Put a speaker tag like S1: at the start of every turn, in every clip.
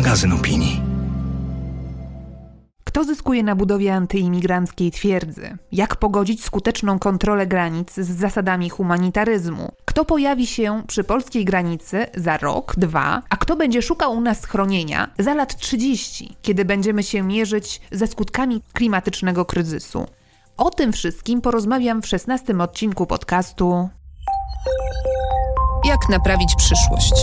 S1: magazyn opinii.
S2: Kto zyskuje na budowie antyimigranckiej twierdzy? Jak pogodzić skuteczną kontrolę granic z zasadami humanitaryzmu? Kto pojawi się przy polskiej granicy za rok, dwa, a kto będzie szukał u nas schronienia za lat 30, kiedy będziemy się mierzyć ze skutkami klimatycznego kryzysu? O tym wszystkim porozmawiam w 16 odcinku podcastu
S3: Jak naprawić przyszłość?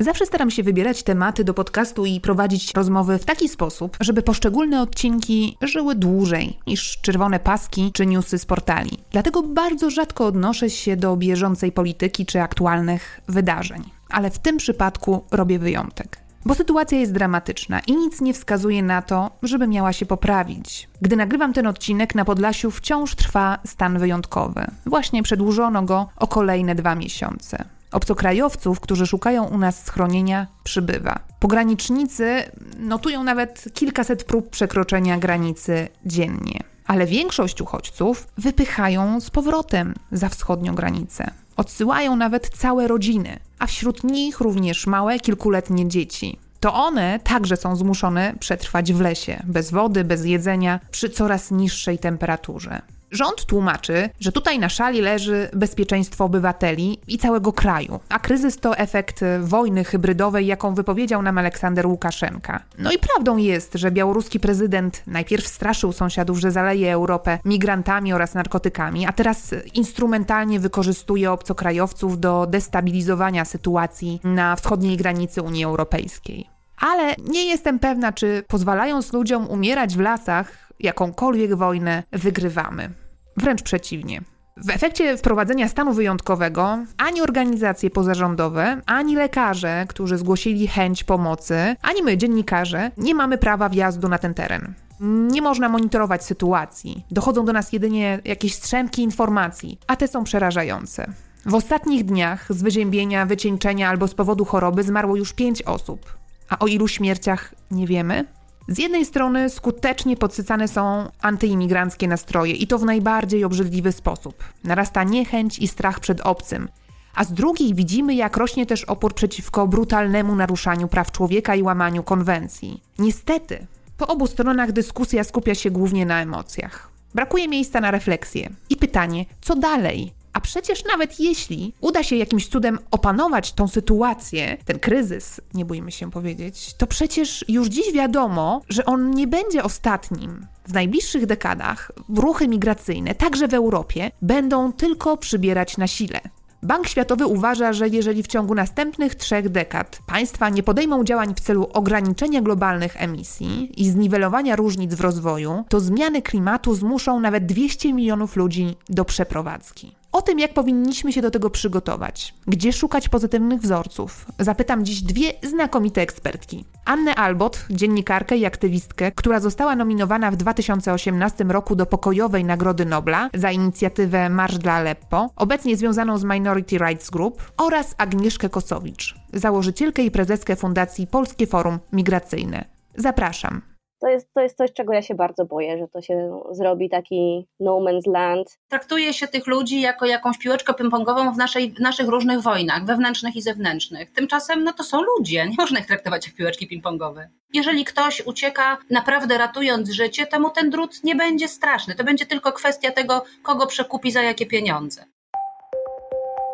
S2: Zawsze staram się wybierać tematy do podcastu i prowadzić rozmowy w taki sposób, żeby poszczególne odcinki żyły dłużej niż czerwone paski czy newsy z portali. Dlatego bardzo rzadko odnoszę się do bieżącej polityki czy aktualnych wydarzeń. Ale w tym przypadku robię wyjątek. Bo sytuacja jest dramatyczna i nic nie wskazuje na to, żeby miała się poprawić. Gdy nagrywam ten odcinek, na Podlasiu wciąż trwa stan wyjątkowy. Właśnie przedłużono go o kolejne dwa miesiące. Obcokrajowców, którzy szukają u nas schronienia, przybywa. Pogranicznicy notują nawet kilkaset prób przekroczenia granicy dziennie. Ale większość uchodźców wypychają z powrotem za wschodnią granicę. Odsyłają nawet całe rodziny, a wśród nich również małe, kilkuletnie dzieci. To one także są zmuszone przetrwać w lesie, bez wody, bez jedzenia, przy coraz niższej temperaturze. Rząd tłumaczy, że tutaj na szali leży bezpieczeństwo obywateli i całego kraju, a kryzys to efekt wojny hybrydowej, jaką wypowiedział nam Aleksander Łukaszenka. No i prawdą jest, że białoruski prezydent najpierw straszył sąsiadów, że zaleje Europę migrantami oraz narkotykami, a teraz instrumentalnie wykorzystuje obcokrajowców do destabilizowania sytuacji na wschodniej granicy Unii Europejskiej. Ale nie jestem pewna, czy pozwalając ludziom umierać w lasach, jakąkolwiek wojnę wygrywamy. Wręcz przeciwnie. W efekcie wprowadzenia stanu wyjątkowego ani organizacje pozarządowe, ani lekarze, którzy zgłosili chęć pomocy, ani my, dziennikarze, nie mamy prawa wjazdu na ten teren. Nie można monitorować sytuacji. Dochodzą do nas jedynie jakieś strzępki informacji, a te są przerażające. W ostatnich dniach z wyziębienia, wycieńczenia albo z powodu choroby zmarło już pięć osób. A o ilu śmierciach nie wiemy? Z jednej strony skutecznie podsycane są antyimigranckie nastroje i to w najbardziej obrzydliwy sposób. Narasta niechęć i strach przed obcym. A z drugiej widzimy, jak rośnie też opór przeciwko brutalnemu naruszaniu praw człowieka i łamaniu konwencji. Niestety, po obu stronach dyskusja skupia się głównie na emocjach. Brakuje miejsca na refleksję. I pytanie, co dalej? A przecież nawet jeśli uda się jakimś cudem opanować tą sytuację, ten kryzys, nie bójmy się powiedzieć, to przecież już dziś wiadomo, że on nie będzie ostatnim. W najbliższych dekadach ruchy migracyjne, także w Europie, będą tylko przybierać na sile. Bank Światowy uważa, że jeżeli w ciągu następnych trzech dekad państwa nie podejmą działań w celu ograniczenia globalnych emisji i zniwelowania różnic w rozwoju, to zmiany klimatu zmuszą nawet 200 milionów ludzi do przeprowadzki. O tym, jak powinniśmy się do tego przygotować, gdzie szukać pozytywnych wzorców, zapytam dziś dwie znakomite ekspertki. Annę Albot, dziennikarkę i aktywistkę, która została nominowana w 2018 roku do Pokojowej Nagrody Nobla za inicjatywę Marsz dla Aleppo, obecnie związaną z Minority Rights Group, oraz Agnieszkę Kosowicz, założycielkę i prezeskę Fundacji Polskie Forum Migracyjne. Zapraszam
S4: to jest, to jest coś, czego ja się bardzo boję, że to się zrobi taki no man's land.
S5: Traktuje się tych ludzi jako jakąś piłeczkę ping-pongową w, naszej, w naszych różnych wojnach, wewnętrznych i zewnętrznych. Tymczasem no to są ludzie, nie można ich traktować jak piłeczki ping-pongowe. Jeżeli ktoś ucieka naprawdę ratując życie, to mu ten drut nie będzie straszny. To będzie tylko kwestia tego, kogo przekupi za jakie pieniądze.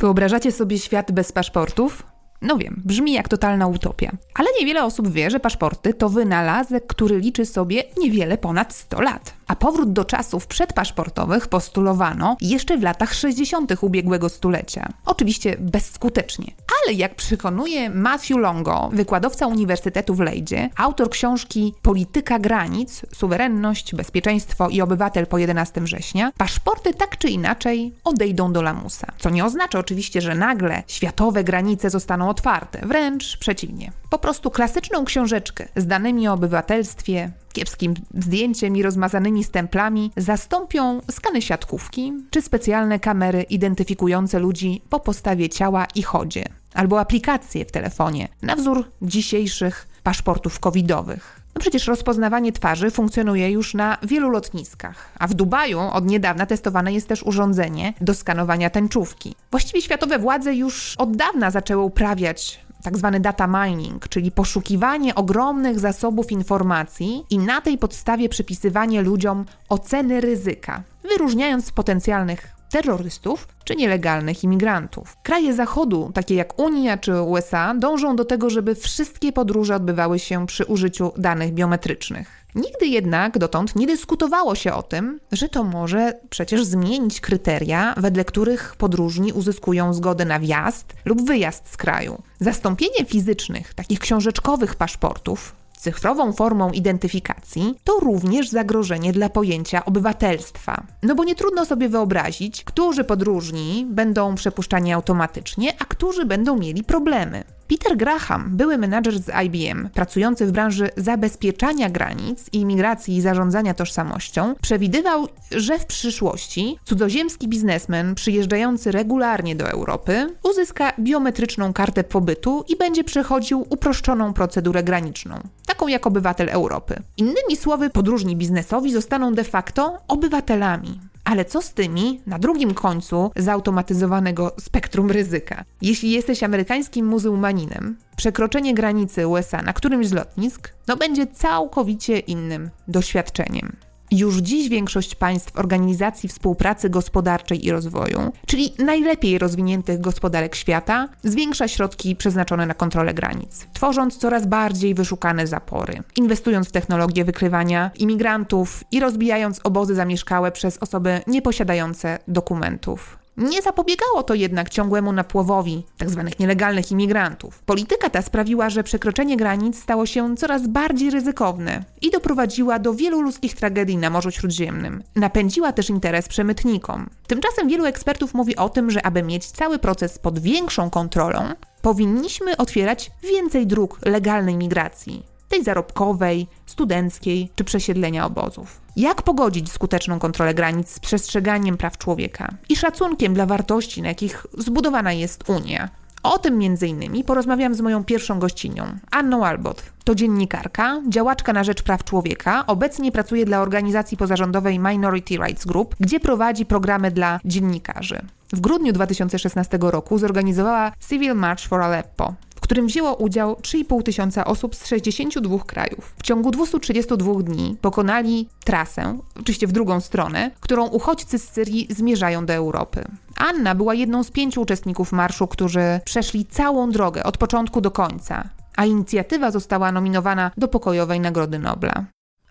S2: Wyobrażacie sobie świat bez paszportów? No wiem, brzmi jak totalna utopia. Ale niewiele osób wie, że paszporty to wynalazek, który liczy sobie niewiele ponad 100 lat. A powrót do czasów przedpaszportowych postulowano jeszcze w latach 60. ubiegłego stulecia. Oczywiście bezskutecznie. Ale jak przekonuje Matthew Longo, wykładowca Uniwersytetu w Lejdzie, autor książki Polityka granic, suwerenność, bezpieczeństwo i obywatel po 11 września, paszporty tak czy inaczej odejdą do lamusa. Co nie oznacza oczywiście, że nagle światowe granice zostaną otwarte. Wręcz przeciwnie. Po prostu klasyczną książeczkę z danymi o obywatelstwie, kiepskim zdjęciem i rozmazanymi stemplami zastąpią skany siatkówki czy specjalne kamery identyfikujące ludzi po postawie ciała i chodzie, albo aplikacje w telefonie na wzór dzisiejszych paszportów covidowych. No przecież rozpoznawanie twarzy funkcjonuje już na wielu lotniskach, a w Dubaju od niedawna testowane jest też urządzenie do skanowania tęczówki. Właściwie światowe władze już od dawna zaczęły uprawiać tak zwany data mining, czyli poszukiwanie ogromnych zasobów informacji i na tej podstawie przypisywanie ludziom oceny ryzyka, wyróżniając potencjalnych terrorystów czy nielegalnych imigrantów. Kraje Zachodu, takie jak Unia czy USA, dążą do tego, żeby wszystkie podróże odbywały się przy użyciu danych biometrycznych. Nigdy jednak dotąd nie dyskutowało się o tym, że to może przecież zmienić kryteria, wedle których podróżni uzyskują zgodę na wjazd lub wyjazd z kraju. Zastąpienie fizycznych, takich książeczkowych paszportów cyfrową formą identyfikacji, to również zagrożenie dla pojęcia obywatelstwa. No bo nie trudno sobie wyobrazić, którzy podróżni będą przepuszczani automatycznie, a którzy będą mieli problemy. Peter Graham, były menadżer z IBM, pracujący w branży zabezpieczania granic i imigracji i zarządzania tożsamością, przewidywał, że w przyszłości cudzoziemski biznesmen przyjeżdżający regularnie do Europy uzyska biometryczną kartę pobytu i będzie przechodził uproszczoną procedurę graniczną, taką jak obywatel Europy. Innymi słowy, podróżni biznesowi zostaną de facto obywatelami. Ale co z tymi na drugim końcu zautomatyzowanego spektrum ryzyka? Jeśli jesteś amerykańskim muzułmaninem, przekroczenie granicy USA na którymś z lotnisk no będzie całkowicie innym doświadczeniem. Już dziś większość państw Organizacji Współpracy Gospodarczej i Rozwoju, czyli najlepiej rozwiniętych gospodarek świata, zwiększa środki przeznaczone na kontrolę granic, tworząc coraz bardziej wyszukane zapory, inwestując w technologię wykrywania imigrantów i rozbijając obozy zamieszkałe przez osoby nieposiadające dokumentów. Nie zapobiegało to jednak ciągłemu napływowi tzw. Tak nielegalnych imigrantów. Polityka ta sprawiła, że przekroczenie granic stało się coraz bardziej ryzykowne i doprowadziła do wielu ludzkich tragedii na Morzu Śródziemnym. Napędziła też interes przemytnikom. Tymczasem wielu ekspertów mówi o tym, że aby mieć cały proces pod większą kontrolą, powinniśmy otwierać więcej dróg legalnej migracji tej zarobkowej, studenckiej czy przesiedlenia obozów. Jak pogodzić skuteczną kontrolę granic z przestrzeganiem praw człowieka i szacunkiem dla wartości, na jakich zbudowana jest Unia? O tym między innymi porozmawiam z moją pierwszą gościnią, Anną Albot. To dziennikarka, działaczka na rzecz praw człowieka, obecnie pracuje dla organizacji pozarządowej Minority Rights Group, gdzie prowadzi programy dla dziennikarzy. W grudniu 2016 roku zorganizowała Civil March for Aleppo, którym wzięło udział 3,5 tysiąca osób z 62 krajów. W ciągu 232 dni pokonali trasę, oczywiście w drugą stronę, którą uchodźcy z Syrii zmierzają do Europy. Anna była jedną z pięciu uczestników marszu, którzy przeszli całą drogę od początku do końca, a inicjatywa została nominowana do Pokojowej Nagrody Nobla.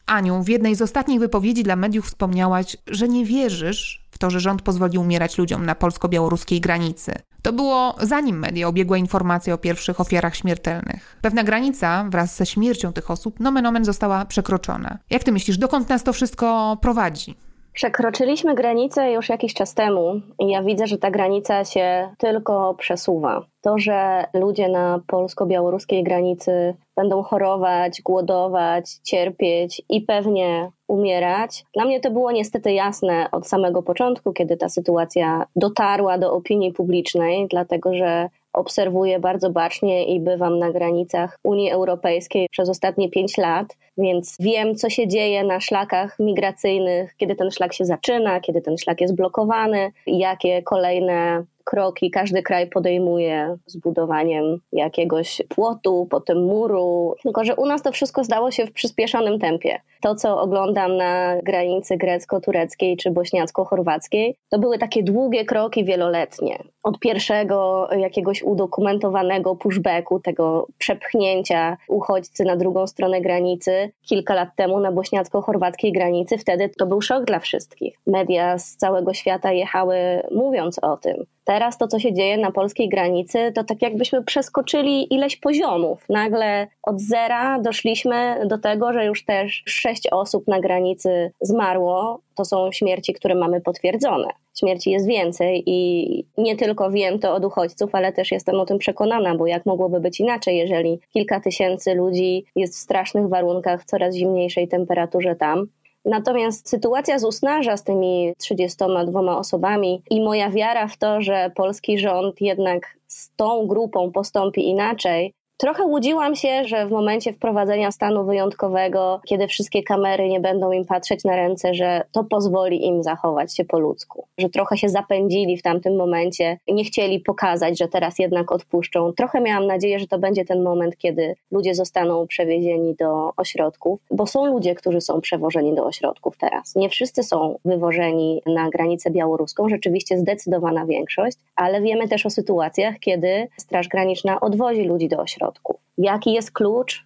S2: Aniu, w jednej z ostatnich wypowiedzi dla mediów wspomniałaś, że nie wierzysz w to, że rząd pozwoli umierać ludziom na polsko-białoruskiej granicy. To było zanim media obiegły informacje o pierwszych ofiarach śmiertelnych. Pewna granica wraz ze śmiercią tych osób nomen omen została przekroczona. Jak ty myślisz, dokąd nas to wszystko prowadzi?
S4: Przekroczyliśmy granicę już jakiś czas temu i ja widzę, że ta granica się tylko przesuwa. To, że ludzie na polsko-białoruskiej granicy będą chorować, głodować, cierpieć i pewnie umierać, dla mnie to było niestety jasne od samego początku, kiedy ta sytuacja dotarła do opinii publicznej, dlatego że obserwuję bardzo bacznie i bywam na granicach Unii Europejskiej przez ostatnie pięć lat, więc wiem, co się dzieje na szlakach migracyjnych, kiedy ten szlak się zaczyna, kiedy ten szlak jest blokowany, jakie kolejne kroki każdy kraj podejmuje z budowaniem jakiegoś płotu, potem muru. Tylko, że u nas to wszystko zdało się w przyspieszonym tempie. to, co oglądam na granicy grecko-tureckiej czy bośniacko-chorwackiej, to były takie długie kroki wieloletnie. Od pierwszego jakiegoś udokumentowanego pushbacku, tego przepchnięcia uchodźcy na drugą stronę granicy kilka lat temu na bośniacko-chorwackiej granicy. Wtedy to był szok dla wszystkich. Media z całego świata jechały mówiąc o tym. Teraz to, co się dzieje na polskiej granicy, to tak jakbyśmy przeskoczyli ileś poziomów. Nagle od zera doszliśmy do tego, że już też sześć osób na granicy zmarło. To są śmierci, które mamy potwierdzone. Śmierci jest więcej i nie tylko wiem to od uchodźców, ale też jestem o tym przekonana, bo jak mogłoby być inaczej, jeżeli kilka tysięcy ludzi jest w strasznych warunkach, w coraz zimniejszej temperaturze tam, Natomiast sytuacja z Usnarza z tymi 32 osobami i moja wiara w to, że polski rząd jednak z tą grupą postąpi inaczej, Trochę łudziłam się, że w momencie wprowadzenia stanu wyjątkowego, kiedy wszystkie kamery nie będą im patrzeć na ręce, że to pozwoli im zachować się po ludzku. Że trochę się zapędzili w tamtym momencie, nie chcieli pokazać, że teraz jednak odpuszczą. Trochę miałam nadzieję, że to będzie ten moment, kiedy ludzie zostaną przewiezieni do ośrodków, bo są ludzie, którzy są przewożeni do ośrodków teraz. Nie wszyscy są wywożeni na granicę białoruską, rzeczywiście zdecydowana większość, ale wiemy też o sytuacjach, kiedy Straż Graniczna odwozi ludzi do ośrodków Jaki jest klucz?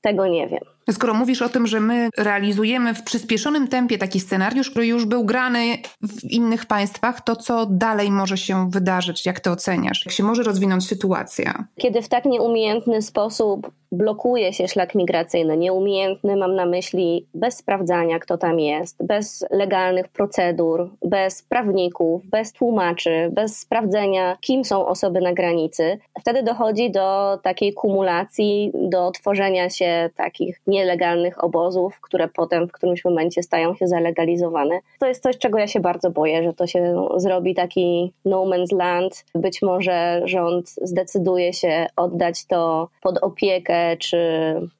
S4: Tego nie wiem.
S2: Skoro mówisz o tym, że my realizujemy w przyspieszonym tempie taki scenariusz, który już był grany w innych państwach, to co dalej może się wydarzyć? Jak to oceniasz? Jak się może rozwinąć sytuacja?
S4: Kiedy w tak nieumiejętny sposób blokuje się szlak migracyjny, nieumiejętny mam na myśli bez sprawdzania, kto tam jest, bez legalnych procedur, bez prawników, bez tłumaczy, bez sprawdzenia, kim są osoby na granicy, wtedy dochodzi do takiej kumulacji, do tworzenia się takich nie nielegalnych obozów, które potem w którymś momencie stają się zalegalizowane. To jest coś, czego ja się bardzo boję, że to się zrobi taki no man's land. Być może rząd zdecyduje się oddać to pod opiekę czy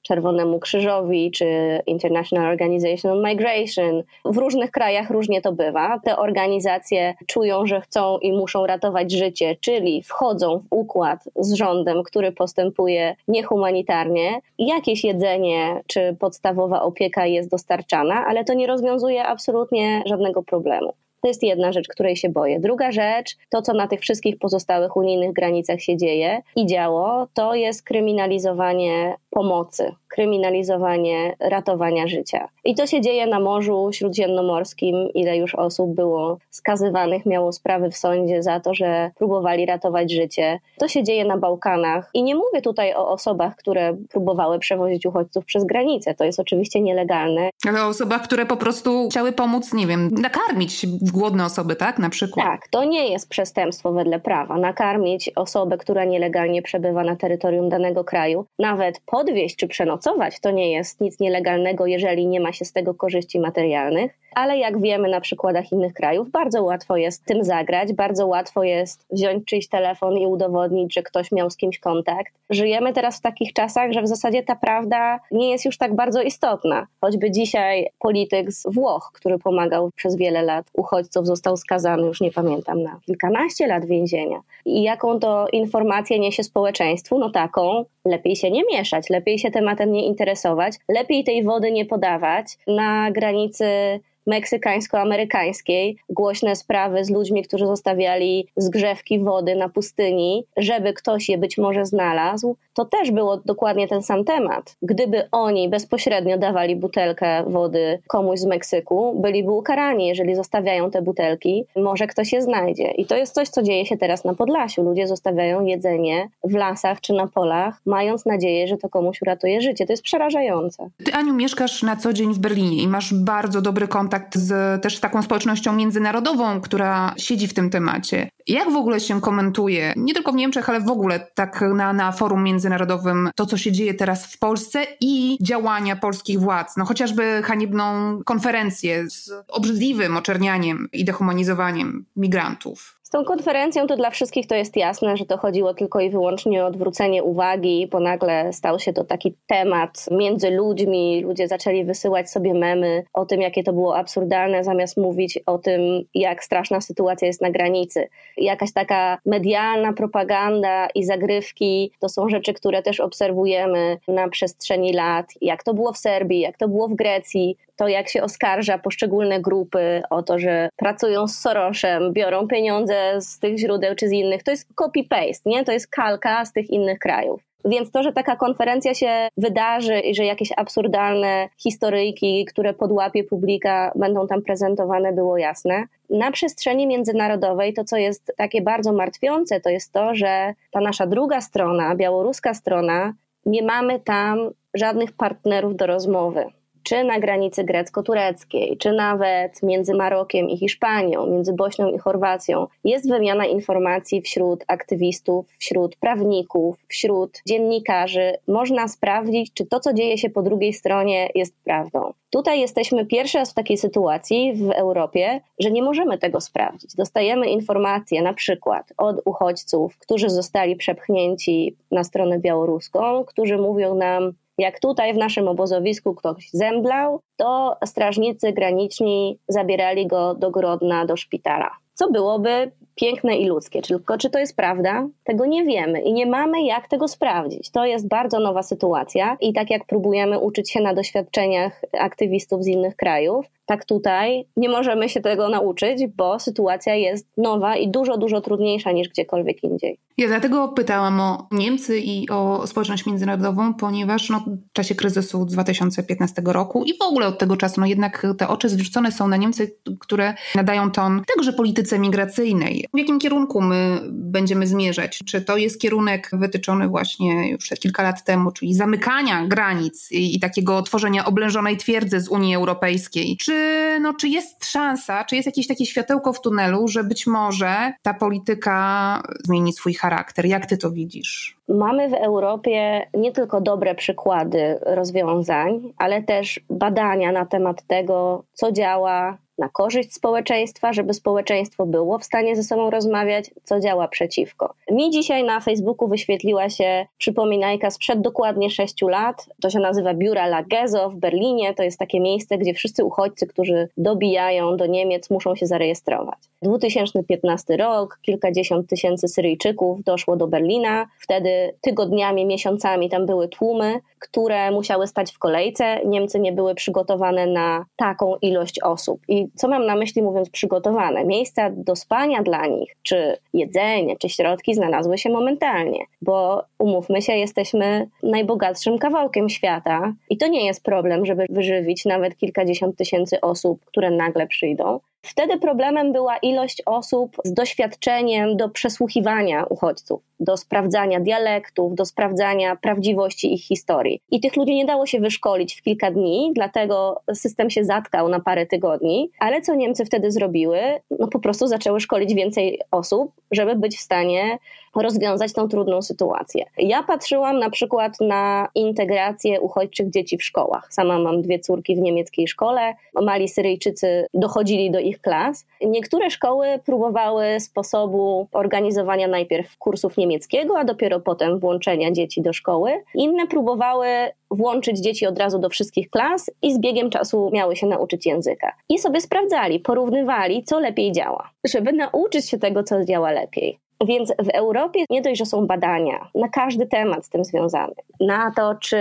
S4: Czerwonemu Krzyżowi, czy International Organization on Migration. W różnych krajach różnie to bywa. Te organizacje czują, że chcą i muszą ratować życie, czyli wchodzą w układ z rządem, który postępuje niehumanitarnie. Jakieś jedzenie czy podstawowa opieka jest dostarczana, ale to nie rozwiązuje absolutnie żadnego problemu. To jest jedna rzecz, której się boję. Druga rzecz, to co na tych wszystkich pozostałych unijnych granicach się dzieje i działo, to jest kryminalizowanie pomocy, kryminalizowanie ratowania życia. I to się dzieje na Morzu Śródziemnomorskim, ile już osób było skazywanych, miało sprawy w sądzie za to, że próbowali ratować życie. To się dzieje na Bałkanach. I nie mówię tutaj o osobach, które próbowały przewozić uchodźców przez granicę. To jest oczywiście nielegalne.
S2: Ale o osobach, które po prostu chciały pomóc, nie wiem, nakarmić głodne osoby, tak? Na przykład.
S4: Tak, to nie jest przestępstwo wedle prawa. Nakarmić osobę, która nielegalnie przebywa na terytorium danego kraju, nawet podwieźć czy przenocować, to nie jest nic nielegalnego, jeżeli nie ma się z tego korzyści materialnych ale jak wiemy na przykładach innych krajów, bardzo łatwo jest tym zagrać, bardzo łatwo jest wziąć czyjś telefon i udowodnić, że ktoś miał z kimś kontakt. Żyjemy teraz w takich czasach, że w zasadzie ta prawda nie jest już tak bardzo istotna. Choćby dzisiaj polityk z Włoch, który pomagał przez wiele lat uchodźców, został skazany, już nie pamiętam, na kilkanaście lat więzienia. I jaką to informację niesie społeczeństwu? No taką, lepiej się nie mieszać, lepiej się tematem nie interesować, lepiej tej wody nie podawać na granicy meksykańsko-amerykańskiej, głośne sprawy z ludźmi, którzy zostawiali zgrzewki wody na pustyni, żeby ktoś je być może znalazł, to też było dokładnie ten sam temat. Gdyby oni bezpośrednio dawali butelkę wody komuś z Meksyku, byliby ukarani, jeżeli zostawiają te butelki, może ktoś je znajdzie. I to jest coś, co dzieje się teraz na Podlasiu. Ludzie zostawiają jedzenie w lasach czy na polach, mając nadzieję, że to komuś uratuje życie. To jest przerażające.
S2: Ty, Aniu, mieszkasz na co dzień w Berlinie i masz bardzo dobry kontakt z też taką społecznością międzynarodową, która siedzi w tym temacie. Jak w ogóle się komentuje, nie tylko w Niemczech, ale w ogóle tak na, na forum międzynarodowym, to co się dzieje teraz w Polsce i działania polskich władz? No chociażby haniebną konferencję z obrzydliwym oczernianiem i dehumanizowaniem migrantów.
S4: Z tą konferencją to dla wszystkich to jest jasne, że to chodziło tylko i wyłącznie o odwrócenie uwagi, bo nagle stał się to taki temat między ludźmi. Ludzie zaczęli wysyłać sobie memy o tym, jakie to było absurdalne, zamiast mówić o tym, jak straszna sytuacja jest na granicy. Jakaś taka medialna propaganda i zagrywki to są rzeczy, które też obserwujemy na przestrzeni lat. Jak to było w Serbii, jak to było w Grecji, to jak się oskarża poszczególne grupy o to, że pracują z Sorosem, biorą pieniądze z tych źródeł czy z innych, to jest copy-paste, nie? To jest kalka z tych innych krajów. Więc to, że taka konferencja się wydarzy i że jakieś absurdalne historyjki, które podłapie publika, będą tam prezentowane, było jasne. Na przestrzeni międzynarodowej to, co jest takie bardzo martwiące, to jest to, że ta nasza druga strona, białoruska strona, nie mamy tam żadnych partnerów do rozmowy czy na granicy grecko-tureckiej, czy nawet między Marokiem i Hiszpanią, między Bośnią i Chorwacją, jest wymiana informacji wśród aktywistów, wśród prawników, wśród dziennikarzy. Można sprawdzić, czy to, co dzieje się po drugiej stronie, jest prawdą. Tutaj jesteśmy pierwszy raz w takiej sytuacji w Europie, że nie możemy tego sprawdzić. Dostajemy informacje na przykład od uchodźców, którzy zostali przepchnięci na stronę białoruską, którzy mówią nam, jak tutaj w naszym obozowisku ktoś zemdlał, to strażnicy graniczni zabierali go do Grodna, do szpitala. Co byłoby piękne i ludzkie. Tylko czy to jest prawda? Tego nie wiemy i nie mamy jak tego sprawdzić. To jest bardzo nowa sytuacja i tak jak próbujemy uczyć się na doświadczeniach aktywistów z innych krajów, tak tutaj nie możemy się tego nauczyć, bo sytuacja jest nowa i dużo, dużo trudniejsza niż gdziekolwiek indziej.
S2: Ja dlatego pytałam o Niemcy i o społeczność międzynarodową, ponieważ no, w czasie kryzysu 2015 roku i w ogóle od tego czasu, no jednak te oczy zwrócone są na Niemcy, które nadają ton także polityce migracyjnej. W jakim kierunku my będziemy zmierzać? Czy to jest kierunek wytyczony właśnie już kilka lat temu, czyli zamykania granic i, i takiego tworzenia oblężonej twierdzy z Unii Europejskiej? Czy no, czy jest szansa, czy jest jakieś takie światełko w tunelu, że być może ta polityka zmieni swój charakter? Jak ty to widzisz?
S4: Mamy w Europie nie tylko dobre przykłady rozwiązań, ale też badania na temat tego, co działa, na korzyść społeczeństwa, żeby społeczeństwo było w stanie ze sobą rozmawiać, co działa przeciwko. Mi dzisiaj na Facebooku wyświetliła się przypominajka sprzed dokładnie sześciu lat. To się nazywa Biura La Gezo w Berlinie. To jest takie miejsce, gdzie wszyscy uchodźcy, którzy dobijają do Niemiec, muszą się zarejestrować. 2015 rok, kilkadziesiąt tysięcy Syryjczyków doszło do Berlina. Wtedy tygodniami, miesiącami tam były tłumy, które musiały stać w kolejce. Niemcy nie były przygotowane na taką ilość osób. I co mam na myśli mówiąc przygotowane? Miejsca do spania dla nich, czy jedzenie, czy środki znalazły się momentalnie, bo umówmy się, jesteśmy najbogatszym kawałkiem świata i to nie jest problem, żeby wyżywić nawet kilkadziesiąt tysięcy osób, które nagle przyjdą. Wtedy problemem była ilość osób z doświadczeniem do przesłuchiwania uchodźców, do sprawdzania dialektów, do sprawdzania prawdziwości ich historii. I tych ludzi nie dało się wyszkolić w kilka dni, dlatego system się zatkał na parę tygodni. Ale co Niemcy wtedy zrobiły? No po prostu zaczęły szkolić więcej osób, żeby być w stanie rozwiązać tą trudną sytuację. Ja patrzyłam na przykład na integrację uchodźczych dzieci w szkołach. Sama mam dwie córki w niemieckiej szkole. Mali Syryjczycy dochodzili do ich klas. Niektóre szkoły próbowały sposobu organizowania najpierw kursów niemieckiego, a dopiero potem włączenia dzieci do szkoły. Inne próbowały włączyć dzieci od razu do wszystkich klas i z biegiem czasu miały się nauczyć języka. I sobie sprawdzali, porównywali, co lepiej działa, żeby nauczyć się tego, co działa lepiej. Więc w Europie nie dość, że są badania na każdy temat z tym związany, na to, czy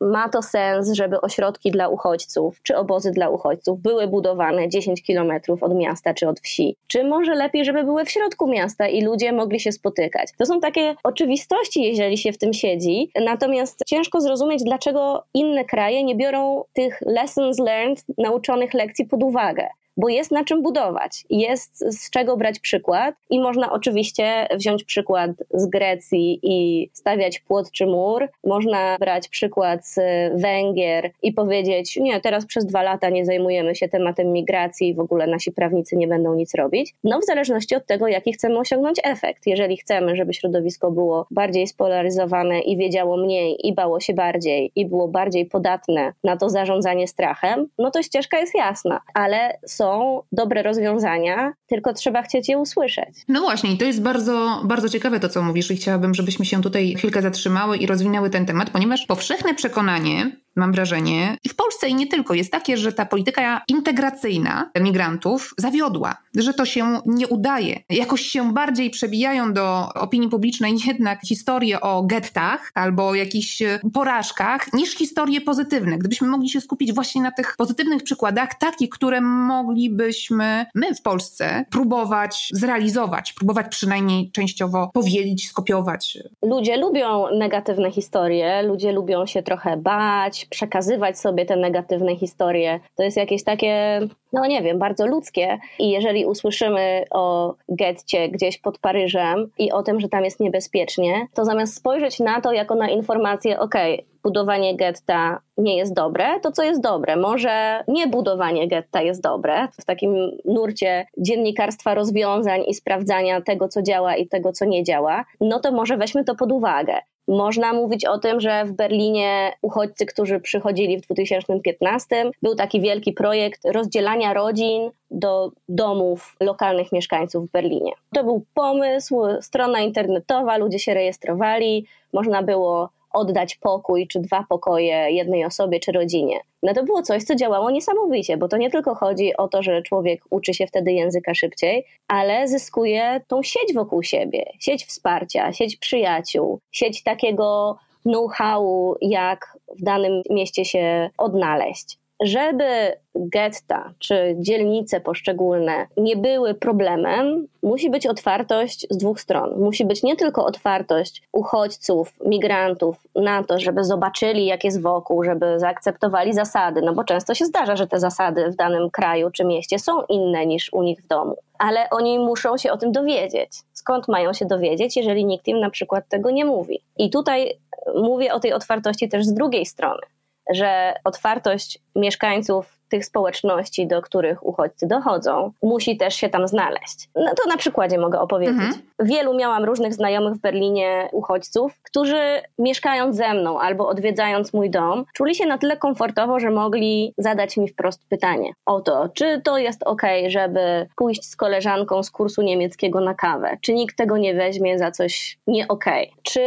S4: ma to sens, żeby ośrodki dla uchodźców, czy obozy dla uchodźców były budowane 10 kilometrów od miasta czy od wsi, czy może lepiej, żeby były w środku miasta i ludzie mogli się spotykać. To są takie oczywistości, jeżeli się w tym siedzi, natomiast ciężko zrozumieć, dlaczego inne kraje nie biorą tych lessons learned, nauczonych lekcji pod uwagę bo jest na czym budować, jest z czego brać przykład i można oczywiście wziąć przykład z Grecji i stawiać płot czy mur, można brać przykład z Węgier i powiedzieć, nie, teraz przez dwa lata nie zajmujemy się tematem migracji i w ogóle nasi prawnicy nie będą nic robić. No w zależności od tego, jaki chcemy osiągnąć efekt. Jeżeli chcemy, żeby środowisko było bardziej spolaryzowane i wiedziało mniej i bało się bardziej i było bardziej podatne na to zarządzanie strachem, no to ścieżka jest jasna, ale są dobre rozwiązania, tylko trzeba chcieć je usłyszeć.
S2: No właśnie, i to jest bardzo, bardzo ciekawe to, co mówisz, i chciałabym, żebyśmy się tutaj chwilkę zatrzymały i rozwinęły ten temat, ponieważ powszechne przekonanie mam wrażenie, i w Polsce i nie tylko, jest takie, że ta polityka integracyjna migrantów zawiodła, że to się nie udaje. Jakoś się bardziej przebijają do opinii publicznej jednak historie o gettach albo jakichś porażkach, niż historie pozytywne. Gdybyśmy mogli się skupić właśnie na tych pozytywnych przykładach, takich, które moglibyśmy my w Polsce próbować zrealizować, próbować przynajmniej częściowo powielić, skopiować.
S4: Ludzie lubią negatywne historie, ludzie lubią się trochę bać, przekazywać sobie te negatywne historie. To jest jakieś takie, no nie wiem, bardzo ludzkie. I jeżeli usłyszymy o getcie gdzieś pod Paryżem i o tym, że tam jest niebezpiecznie, to zamiast spojrzeć na to jako na informację, okej, okay, budowanie getta nie jest dobre, to co jest dobre? Może nie budowanie getta jest dobre, w takim nurcie dziennikarstwa rozwiązań i sprawdzania tego, co działa i tego, co nie działa, no to może weźmy to pod uwagę. Można mówić o tym, że w Berlinie uchodźcy, którzy przychodzili w 2015, był taki wielki projekt rozdzielania rodzin do domów lokalnych mieszkańców w Berlinie. To był pomysł, strona internetowa, ludzie się rejestrowali, można było oddać pokój czy dwa pokoje jednej osobie czy rodzinie. No to było coś, co działało niesamowicie, bo to nie tylko chodzi o to, że człowiek uczy się wtedy języka szybciej, ale zyskuje tą sieć wokół siebie, sieć wsparcia, sieć przyjaciół, sieć takiego know-howu, jak w danym mieście się odnaleźć żeby getta czy dzielnice poszczególne nie były problemem, musi być otwartość z dwóch stron. Musi być nie tylko otwartość uchodźców, migrantów na to, żeby zobaczyli, jak jest wokół, żeby zaakceptowali zasady, no bo często się zdarza, że te zasady w danym kraju czy mieście są inne niż u nich w domu, ale oni muszą się o tym dowiedzieć. Skąd mają się dowiedzieć, jeżeli nikt im na przykład tego nie mówi? I tutaj mówię o tej otwartości też z drugiej strony że otwartość mieszkańców tych społeczności, do których uchodźcy dochodzą, musi też się tam znaleźć. No to na przykładzie mogę opowiedzieć. Mhm. Wielu miałam różnych znajomych w Berlinie uchodźców, którzy mieszkając ze mną albo odwiedzając mój dom, czuli się na tyle komfortowo, że mogli zadać mi wprost pytanie o to, czy to jest ok, żeby pójść z koleżanką z kursu niemieckiego na kawę, czy nikt tego nie weźmie za coś nie ok, czy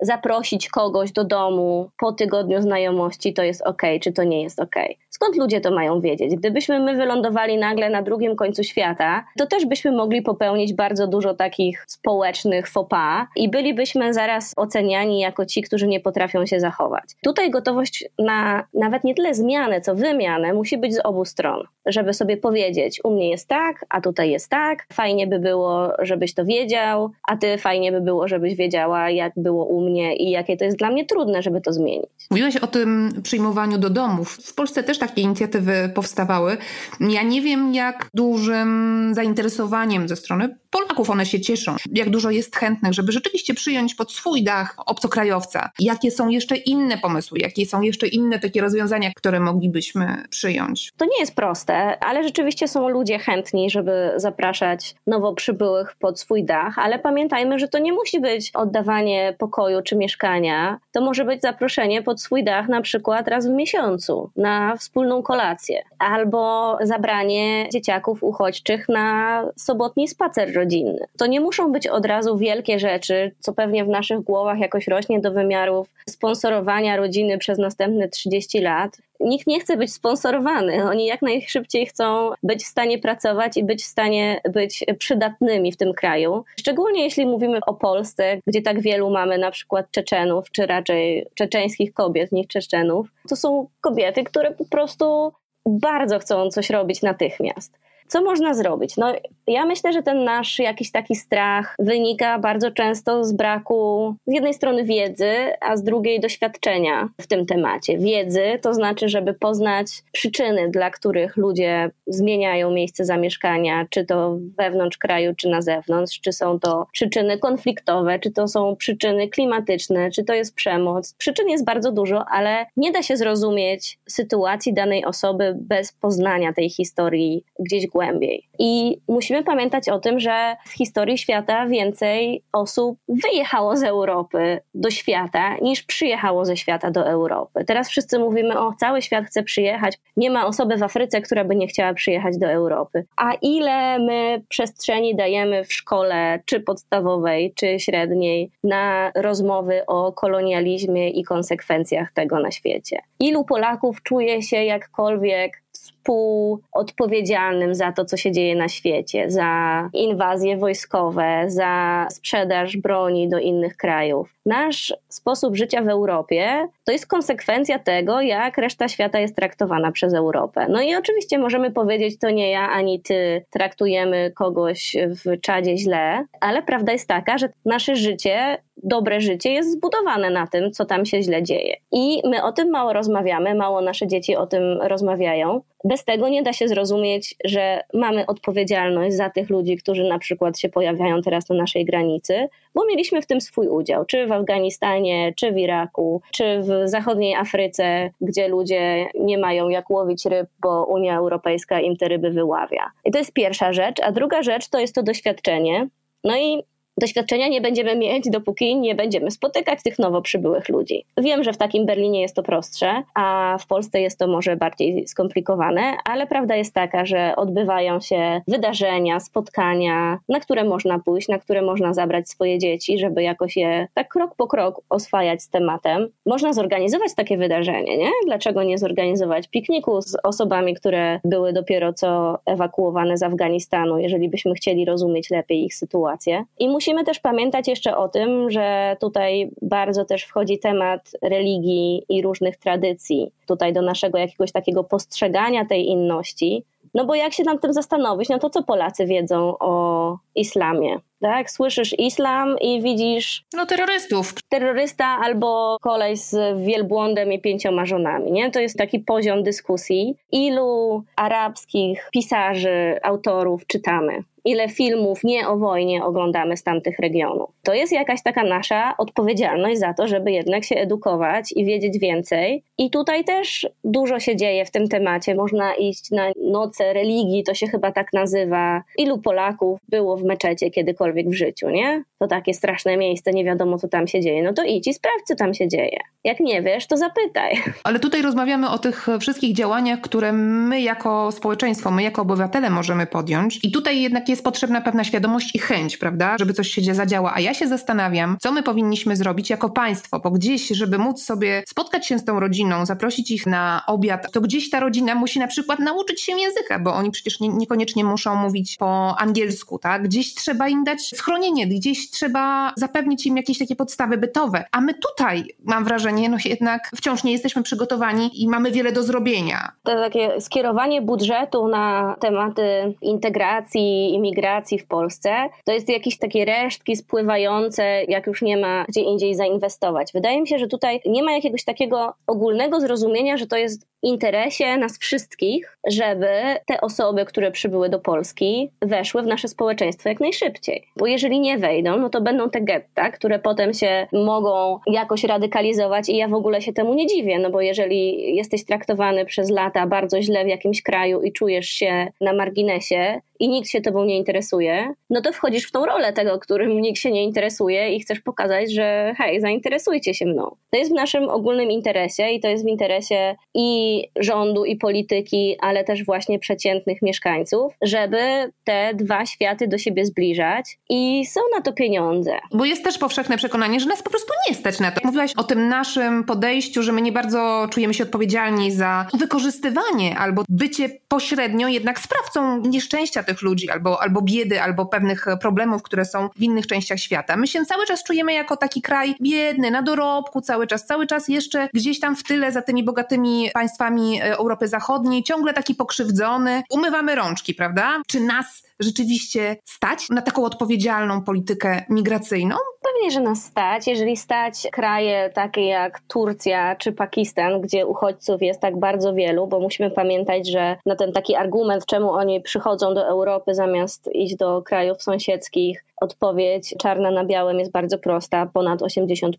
S4: zaprosić kogoś do domu po tygodniu znajomości, to jest ok, czy to nie jest ok. Skąd ludzie to mają wiedzieć? Gdybyśmy my wylądowali nagle na drugim końcu świata, to też byśmy mogli popełnić bardzo dużo takich społecznych faux pas i bylibyśmy zaraz oceniani jako ci, którzy nie potrafią się zachować. Tutaj gotowość na nawet nie tyle zmianę, co wymianę musi być z obu stron, żeby sobie powiedzieć, u mnie jest tak, a tutaj jest tak, fajnie by było, żebyś to wiedział, a ty fajnie by było, żebyś wiedziała, jak było u mnie i jakie to jest dla mnie trudne, żeby to zmienić.
S2: Mówiłaś o tym przyjmowaniu do domów. W Polsce też takie inicjatywy powstawały. Ja nie wiem, jak dużym zainteresowaniem ze strony Polaków one się cieszą, jak dużo jest chętnych, żeby rzeczywiście przyjąć pod swój dach obcokrajowca. Jakie są jeszcze inne pomysły, jakie są jeszcze inne takie rozwiązania, które moglibyśmy przyjąć?
S4: To nie jest proste, ale rzeczywiście są ludzie chętni, żeby zapraszać nowo przybyłych pod swój dach, ale pamiętajmy, że to nie musi być oddawanie pokoju czy mieszkania. To może być zaproszenie pod swój dach na przykład raz w miesiącu na wspólną kolację albo zabranie dzieciaków uchodźczych na sobotni spacer rodzinny. To nie muszą być od razu wielkie rzeczy, co pewnie w naszych głowach jakoś rośnie do wymiarów sponsorowania rodziny przez następne 30 lat. Nikt nie chce być sponsorowany. Oni jak najszybciej chcą być w stanie pracować i być w stanie być przydatnymi w tym kraju. Szczególnie jeśli mówimy o Polsce, gdzie tak wielu mamy na przykład Czeczenów, czy raczej czeczeńskich kobiet niż Czeczenów. To są kobiety, które po prostu bardzo chcą coś robić natychmiast. Co można zrobić? No, ja myślę, że ten nasz jakiś taki strach wynika bardzo często z braku z jednej strony wiedzy, a z drugiej doświadczenia w tym temacie. Wiedzy to znaczy, żeby poznać przyczyny, dla których ludzie zmieniają miejsce zamieszkania, czy to wewnątrz kraju, czy na zewnątrz, czy są to przyczyny konfliktowe, czy to są przyczyny klimatyczne, czy to jest przemoc. Przyczyn jest bardzo dużo, ale nie da się zrozumieć sytuacji danej osoby bez poznania tej historii gdzieś głębiej głębiej. I musimy pamiętać o tym, że w historii świata więcej osób wyjechało z Europy do świata niż przyjechało ze świata do Europy. Teraz wszyscy mówimy, o cały świat chce przyjechać. Nie ma osoby w Afryce, która by nie chciała przyjechać do Europy. A ile my przestrzeni dajemy w szkole, czy podstawowej, czy średniej, na rozmowy o kolonializmie i konsekwencjach tego na świecie? Ilu Polaków czuje się jakkolwiek współodpowiedzialnym za to, co się dzieje na świecie, za inwazje wojskowe, za sprzedaż broni do innych krajów. Nasz sposób życia w Europie to jest konsekwencja tego, jak reszta świata jest traktowana przez Europę. No i oczywiście możemy powiedzieć, to nie ja ani ty traktujemy kogoś w czadzie źle, ale prawda jest taka, że nasze życie dobre życie jest zbudowane na tym, co tam się źle dzieje. I my o tym mało rozmawiamy, mało nasze dzieci o tym rozmawiają. Bez tego nie da się zrozumieć, że mamy odpowiedzialność za tych ludzi, którzy na przykład się pojawiają teraz na naszej granicy, bo mieliśmy w tym swój udział, czy w Afganistanie, czy w Iraku, czy w zachodniej Afryce, gdzie ludzie nie mają jak łowić ryb, bo Unia Europejska im te ryby wyławia. I to jest pierwsza rzecz. A druga rzecz to jest to doświadczenie. No i doświadczenia nie będziemy mieć, dopóki nie będziemy spotykać tych nowo przybyłych ludzi. Wiem, że w takim Berlinie jest to prostsze, a w Polsce jest to może bardziej skomplikowane, ale prawda jest taka, że odbywają się wydarzenia, spotkania, na które można pójść, na które można zabrać swoje dzieci, żeby jakoś je tak krok po krok oswajać z tematem. Można zorganizować takie wydarzenie, nie? Dlaczego nie zorganizować pikniku z osobami, które były dopiero co ewakuowane z Afganistanu, jeżeli byśmy chcieli rozumieć lepiej ich sytuację. I musi musimy też pamiętać jeszcze o tym, że tutaj bardzo też wchodzi temat religii i różnych tradycji, tutaj do naszego jakiegoś takiego postrzegania tej inności. No bo jak się nad tym zastanowić, no to co Polacy wiedzą o islamie? Tak? Słyszysz islam i widzisz.
S2: No, terrorystów.
S4: Terrorysta albo kolej z wielbłądem i pięcioma żonami. Nie? To jest taki poziom dyskusji. Ilu arabskich pisarzy, autorów czytamy? Ile filmów nie o wojnie oglądamy z tamtych regionów. To jest jakaś taka nasza odpowiedzialność za to, żeby jednak się edukować i wiedzieć więcej. I tutaj też dużo się dzieje w tym temacie. Można iść na noce religii, to się chyba tak nazywa. Ilu Polaków było w meczecie kiedykolwiek w życiu, nie? To takie straszne miejsce, nie wiadomo co tam się dzieje. No to idź i sprawdź, co tam się dzieje. Jak nie wiesz, to zapytaj.
S2: Ale tutaj rozmawiamy o tych wszystkich działaniach, które my jako społeczeństwo, my jako obywatele możemy podjąć. I tutaj jednak jest potrzebna pewna świadomość i chęć, prawda, żeby coś się zadziała. A ja się zastanawiam, co my powinniśmy zrobić jako państwo, bo gdzieś, żeby móc sobie spotkać się z tą rodziną, zaprosić ich na obiad, to gdzieś ta rodzina musi na przykład nauczyć się języka, bo oni przecież nie, niekoniecznie muszą mówić po angielsku, tak? Gdzieś trzeba im dać schronienie, gdzieś trzeba zapewnić im jakieś takie podstawy bytowe. A my tutaj, mam wrażenie, no jednak wciąż nie jesteśmy przygotowani i mamy wiele do zrobienia.
S4: To takie skierowanie budżetu na tematy integracji, imigracji w Polsce, to jest jakieś takie resztki spływające, jak już nie ma gdzie indziej zainwestować. Wydaje mi się, że tutaj nie ma jakiegoś takiego ogólnego zrozumienia, że to jest interesie nas wszystkich, żeby te osoby, które przybyły do Polski, weszły w nasze społeczeństwo jak najszybciej. Bo jeżeli nie wejdą, no to będą te getta, które potem się mogą jakoś radykalizować i ja w ogóle się temu nie dziwię, no bo jeżeli jesteś traktowany przez lata bardzo źle w jakimś kraju i czujesz się na marginesie i nikt się tobą nie interesuje, no to wchodzisz w tą rolę tego, którym nikt się nie interesuje i chcesz pokazać, że hej, zainteresujcie się mną. To jest w naszym ogólnym interesie i to jest w interesie i rządu, i polityki, ale też właśnie przeciętnych mieszkańców, żeby te dwa światy do siebie zbliżać i są na to pieniądze.
S2: Bo jest też powszechne przekonanie, że nas po prostu nie stać na to. Mówiłaś o tym naszym podejściu, że my nie bardzo czujemy się odpowiedzialni za wykorzystywanie albo bycie pośrednio jednak sprawcą nieszczęścia tych ludzi, albo, albo biedy, albo pewnych problemów, które są w innych częściach świata. My się cały czas czujemy jako taki kraj biedny, na dorobku cały czas, cały czas jeszcze gdzieś tam w tyle za tymi bogatymi państwami państwami e, Europy Zachodniej, ciągle taki pokrzywdzony. Umywamy rączki, prawda? Czy nas rzeczywiście stać na taką odpowiedzialną politykę migracyjną?
S4: Pewnie, że nas stać. Jeżeli stać kraje takie jak Turcja czy Pakistan, gdzie uchodźców jest tak bardzo wielu, bo musimy pamiętać, że na ten taki argument, czemu oni przychodzą do Europy zamiast iść do krajów sąsiedzkich, Odpowiedź czarna na białym jest bardzo prosta. Ponad 80%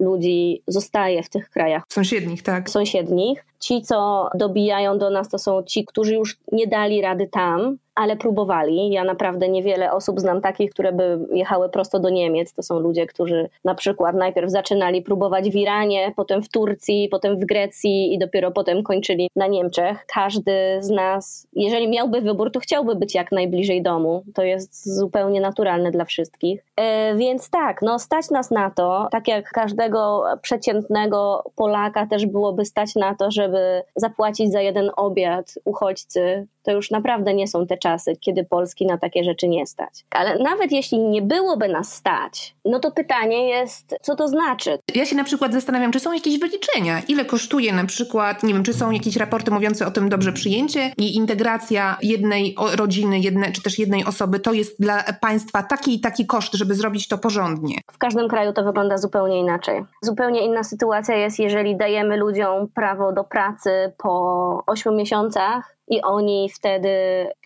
S4: ludzi zostaje w tych krajach.
S2: Sąsiednich, tak.
S4: Sąsiednich. Ci, co dobijają do nas, to są ci, którzy już nie dali rady tam ale próbowali. Ja naprawdę niewiele osób znam takich, które by jechały prosto do Niemiec. To są ludzie, którzy na przykład najpierw zaczynali próbować w Iranie, potem w Turcji, potem w Grecji i dopiero potem kończyli na Niemczech. Każdy z nas, jeżeli miałby wybór, to chciałby być jak najbliżej domu. To jest zupełnie naturalne dla wszystkich. E, więc tak, no stać nas na to, tak jak każdego przeciętnego Polaka też byłoby stać na to, żeby zapłacić za jeden obiad uchodźcy to już naprawdę nie są te czasy, kiedy Polski na takie rzeczy nie stać. Ale nawet jeśli nie byłoby nas stać, no to pytanie jest, co to znaczy?
S2: Ja się na przykład zastanawiam, czy są jakieś wyliczenia, ile kosztuje na przykład, nie wiem, czy są jakieś raporty mówiące o tym dobrze przyjęcie i integracja jednej rodziny, jedne, czy też jednej osoby, to jest dla państwa taki i taki koszt, żeby zrobić to porządnie.
S4: W każdym kraju to wygląda zupełnie inaczej. Zupełnie inna sytuacja jest, jeżeli dajemy ludziom prawo do pracy po 8 miesiącach, i oni wtedy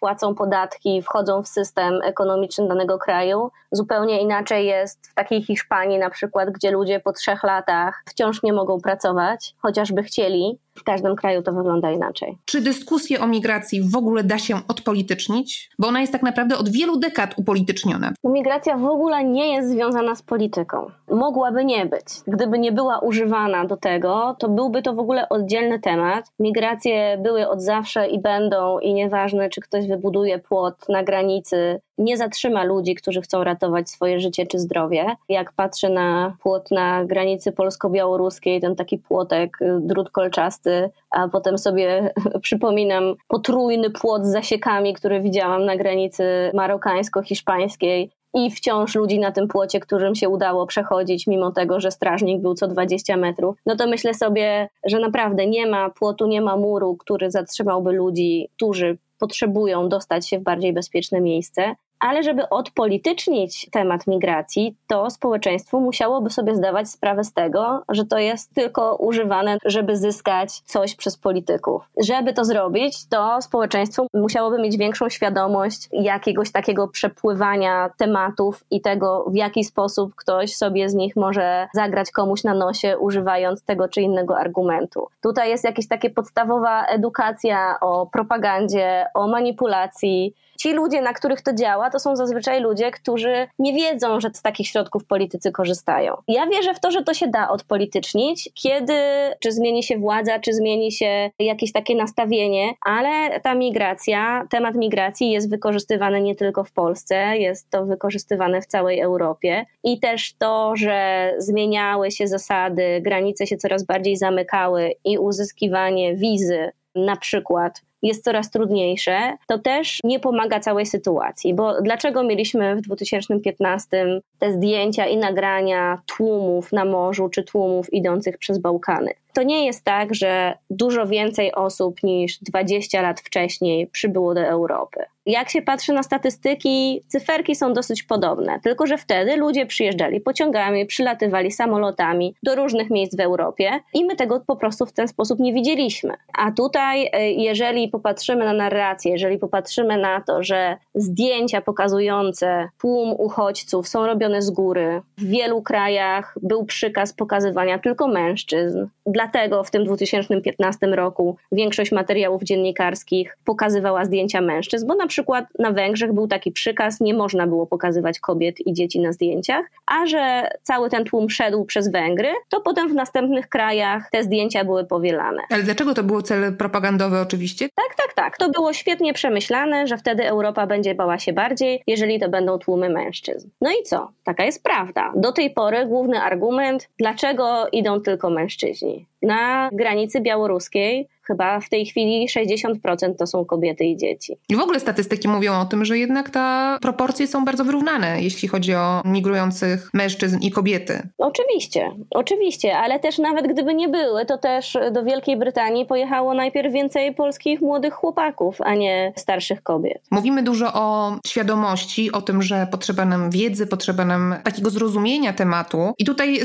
S4: płacą podatki, wchodzą w system ekonomiczny danego kraju. Zupełnie inaczej jest w takiej Hiszpanii na przykład, gdzie ludzie po trzech latach wciąż nie mogą pracować, chociażby chcieli, w każdym kraju to wygląda inaczej.
S2: Czy dyskusję o migracji w ogóle da się odpolitycznić? Bo ona jest tak naprawdę od wielu dekad upolityczniona.
S4: Migracja w ogóle nie jest związana z polityką. Mogłaby nie być. Gdyby nie była używana do tego, to byłby to w ogóle oddzielny temat. Migracje były od zawsze i będą, i nieważne, czy ktoś wybuduje płot na granicy, nie zatrzyma ludzi, którzy chcą ratować swoje życie czy zdrowie. Jak patrzę na płot na granicy polsko-białoruskiej, ten taki płotek, y, drut kolczasty, a potem sobie przypominam potrójny płot z zasiekami, który widziałam na granicy marokańsko-hiszpańskiej, i wciąż ludzi na tym płocie, którym się udało przechodzić, mimo tego, że strażnik był co 20 metrów, no to myślę sobie, że naprawdę nie ma płotu, nie ma muru, który zatrzymałby ludzi, którzy potrzebują dostać się w bardziej bezpieczne miejsce. Ale żeby odpolitycznić temat migracji, to społeczeństwo musiałoby sobie zdawać sprawę z tego, że to jest tylko używane, żeby zyskać coś przez polityków. Żeby to zrobić, to społeczeństwo musiałoby mieć większą świadomość jakiegoś takiego przepływania tematów i tego, w jaki sposób ktoś sobie z nich może zagrać komuś na nosie, używając tego czy innego argumentu. Tutaj jest jakaś taka podstawowa edukacja o propagandzie, o manipulacji, ci ludzie, na których to działa, to są zazwyczaj ludzie, którzy nie wiedzą, że z takich środków politycy korzystają. Ja wierzę w to, że to się da odpolitycznić, kiedy czy zmieni się władza, czy zmieni się jakieś takie nastawienie, ale ta migracja, temat migracji jest wykorzystywany nie tylko w Polsce, jest to wykorzystywane w całej Europie i też to, że zmieniały się zasady, granice się coraz bardziej zamykały i uzyskiwanie wizy na przykład jest coraz trudniejsze, to też nie pomaga całej sytuacji. Bo dlaczego mieliśmy w 2015 te zdjęcia i nagrania tłumów na morzu czy tłumów idących przez Bałkany? To nie jest tak, że dużo więcej osób niż 20 lat wcześniej przybyło do Europy. Jak się patrzy na statystyki, cyferki są dosyć podobne, tylko że wtedy ludzie przyjeżdżali pociągami, przylatywali samolotami do różnych miejsc w Europie i my tego po prostu w ten sposób nie widzieliśmy. A tutaj, e, jeżeli popatrzymy na narrację, jeżeli popatrzymy na to, że zdjęcia pokazujące tłum uchodźców są robione z góry, w wielu krajach był przykaz pokazywania tylko mężczyzn. Dlatego w tym 2015 roku większość materiałów dziennikarskich pokazywała zdjęcia mężczyzn, bo na przykład na Węgrzech był taki przykaz, nie można było pokazywać kobiet i dzieci na zdjęciach, a że cały ten tłum szedł przez Węgry, to potem w następnych krajach te zdjęcia były powielane.
S2: Ale dlaczego to było cel propagandowy oczywiście?
S4: Tak, tak, tak. To było świetnie przemyślane, że wtedy Europa będzie bała się bardziej, jeżeli to będą tłumy mężczyzn. No i co? Taka jest prawda. Do tej pory główny argument, dlaczego idą tylko mężczyźni. Na granicy białoruskiej chyba w tej chwili 60% to są kobiety i dzieci.
S2: I w ogóle statystyki mówią o tym, że jednak te proporcje są bardzo wyrównane, jeśli chodzi o migrujących mężczyzn i kobiety.
S4: Oczywiście, oczywiście, ale też nawet gdyby nie były, to też do Wielkiej Brytanii pojechało najpierw więcej polskich młodych chłopaków, a nie starszych kobiet.
S2: Mówimy dużo o świadomości, o tym, że potrzeba nam wiedzy, potrzeba nam takiego zrozumienia tematu. I tutaj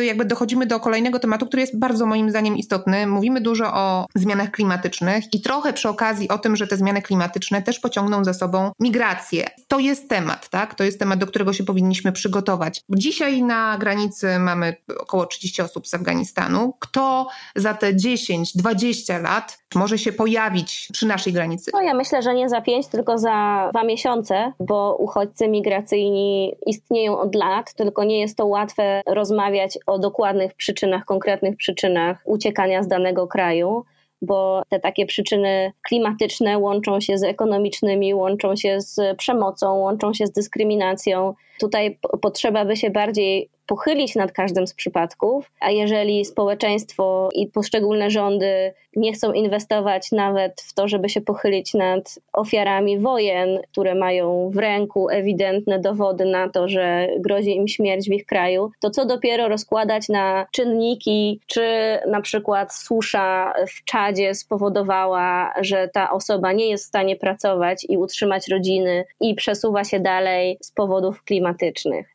S2: jakby dochodzimy do kolejnego tematu, który jest bardzo moim zdaniem istotny. Mówimy dużo o zmianach klimatycznych i trochę przy okazji o tym, że te zmiany klimatyczne też pociągną za sobą migrację. To jest temat, tak? To jest temat, do którego się powinniśmy przygotować. Dzisiaj na granicy mamy około 30 osób z Afganistanu. Kto za te 10-20 lat może się pojawić przy naszej granicy?
S4: No ja myślę, że nie za pięć, tylko za dwa miesiące, bo uchodźcy migracyjni istnieją od lat, tylko nie jest to łatwe rozmawiać o dokładnych przyczynach, konkretnych przyczynach uciekania z danego kraju bo te takie przyczyny klimatyczne łączą się z ekonomicznymi, łączą się z przemocą, łączą się z dyskryminacją. Tutaj potrzeba by się bardziej pochylić nad każdym z przypadków, a jeżeli społeczeństwo i poszczególne rządy nie chcą inwestować nawet w to, żeby się pochylić nad ofiarami wojen, które mają w ręku ewidentne dowody na to, że grozi im śmierć w ich kraju, to co dopiero rozkładać na czynniki, czy na przykład susza w Czadzie spowodowała, że ta osoba nie jest w stanie pracować i utrzymać rodziny i przesuwa się dalej z powodów klimatycznych.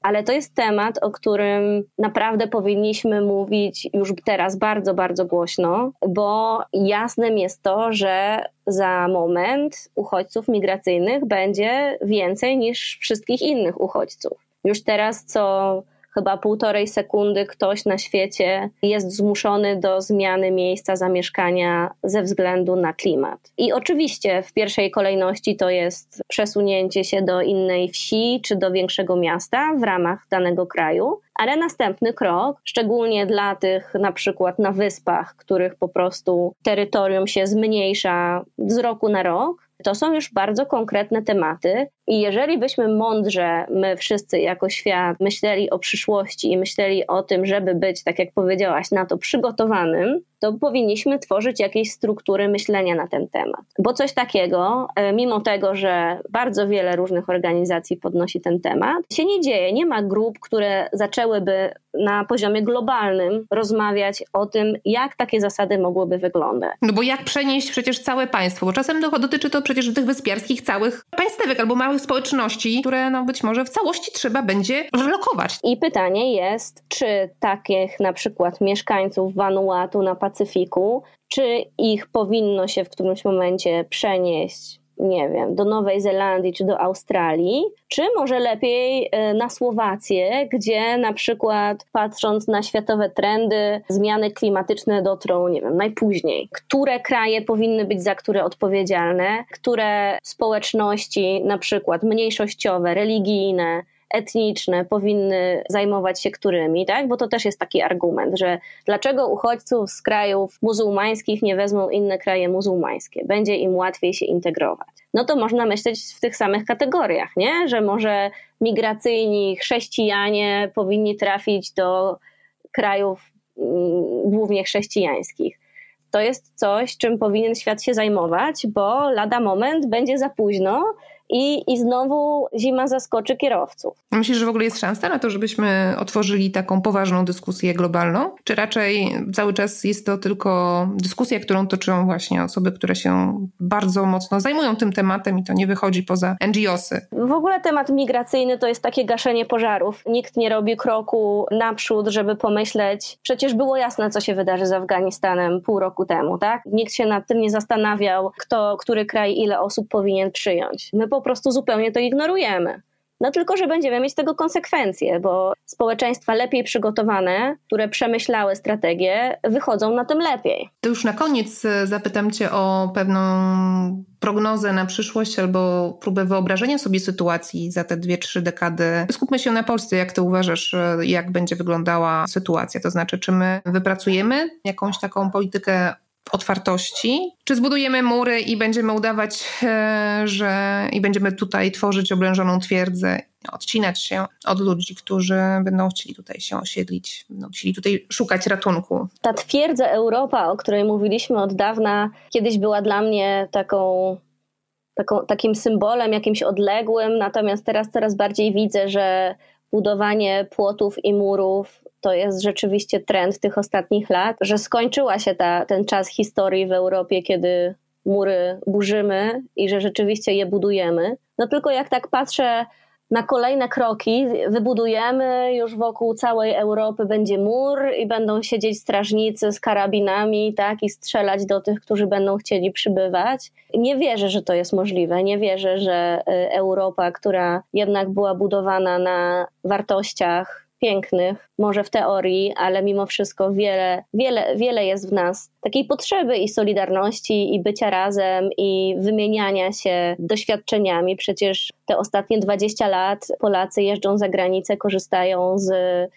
S4: Ale to jest temat, o którym naprawdę powinniśmy mówić już teraz bardzo, bardzo głośno, bo jasnym jest to, że za moment uchodźców migracyjnych będzie więcej niż wszystkich innych uchodźców. Już teraz co chyba półtorej sekundy ktoś na świecie jest zmuszony do zmiany miejsca zamieszkania ze względu na klimat. I oczywiście w pierwszej kolejności to jest przesunięcie się do innej wsi czy do większego miasta w ramach danego kraju, ale następny krok, szczególnie dla tych na przykład na wyspach, których po prostu terytorium się zmniejsza z roku na rok, to są już bardzo konkretne tematy i jeżeli byśmy mądrze, my wszyscy jako świat, myśleli o przyszłości i myśleli o tym, żeby być, tak jak powiedziałaś, na to przygotowanym, to powinniśmy tworzyć jakieś struktury myślenia na ten temat. Bo coś takiego, e, mimo tego, że bardzo wiele różnych organizacji podnosi ten temat, się nie dzieje. Nie ma grup, które zaczęłyby na poziomie globalnym rozmawiać o tym, jak takie zasady mogłyby wyglądać.
S2: No bo jak przenieść przecież całe państwo? Bo czasem dotyczy to przecież tych wyspiarskich całych państwek albo małych społeczności, które no być może w całości trzeba będzie relokować.
S4: I pytanie jest, czy takich na przykład mieszkańców Vanuatu na Pacyfiku, czy ich powinno się w którymś momencie przenieść nie wiem, do Nowej Zelandii czy do Australii, czy może lepiej e, na Słowację, gdzie na przykład patrząc na światowe trendy, zmiany klimatyczne dotrą, nie wiem, najpóźniej. Które kraje powinny być za które odpowiedzialne, które społeczności, na przykład mniejszościowe, religijne, etniczne powinny zajmować się którymi, tak? Bo to też jest taki argument, że dlaczego uchodźców z krajów muzułmańskich nie wezmą inne kraje muzułmańskie? Będzie im łatwiej się integrować. No to można myśleć w tych samych kategoriach, nie? Że może migracyjni chrześcijanie powinni trafić do krajów mm, głównie chrześcijańskich to jest coś, czym powinien świat się zajmować, bo lada moment będzie za późno i, i znowu zima zaskoczy kierowców.
S2: Myślisz, że w ogóle jest szansa na to, żebyśmy otworzyli taką poważną dyskusję globalną? Czy raczej cały czas jest to tylko dyskusja, którą toczą właśnie osoby, które się bardzo mocno zajmują tym tematem i to nie wychodzi poza NGOsy?
S4: W ogóle temat migracyjny to jest takie gaszenie pożarów. Nikt nie robi kroku naprzód, żeby pomyśleć, przecież było jasne, co się wydarzy z Afganistanem pół roku temu, tak? Nikt się nad tym nie zastanawiał, kto, który kraj ile osób powinien przyjąć. My po prostu zupełnie to ignorujemy. No tylko, że będziemy mieć tego konsekwencje, bo społeczeństwa lepiej przygotowane, które przemyślały strategię, wychodzą na tym lepiej.
S2: To już na koniec e, zapytam Cię o pewną prognozę na przyszłość albo próbę wyobrażenia sobie sytuacji za te dwie, trzy dekady. Skupmy się na Polsce. Jak Ty uważasz, e, jak będzie wyglądała sytuacja? To znaczy, czy my wypracujemy jakąś taką politykę otwartości? Czy zbudujemy mury i będziemy udawać, e, że i będziemy tutaj tworzyć oblężoną twierdzę, odcinać się od ludzi, którzy będą chcieli tutaj się osiedlić, będą chcieli tutaj szukać ratunku?
S4: Ta twierdza Europa, o której mówiliśmy od dawna, kiedyś była dla mnie taką Taką, takim symbolem jakimś odległym, natomiast teraz coraz bardziej widzę, że budowanie płotów i murów to jest rzeczywiście trend tych ostatnich lat, że skończyła się ta, ten czas historii w Europie, kiedy mury burzymy i że rzeczywiście je budujemy. No tylko jak tak patrzę na kolejne kroki wybudujemy już wokół całej Europy będzie mur i będą siedzieć strażnicy z karabinami, tak, i strzelać do tych, którzy będą chcieli przybywać. Nie wierzę, że to jest możliwe. Nie wierzę, że y, Europa, która jednak była budowana na wartościach pięknych, może w teorii, ale mimo wszystko wiele, wiele, wiele jest w nas takiej potrzeby i solidarności, i bycia razem, i wymieniania się doświadczeniami. Przecież te ostatnie 20 lat Polacy jeżdżą za granicę, korzystają z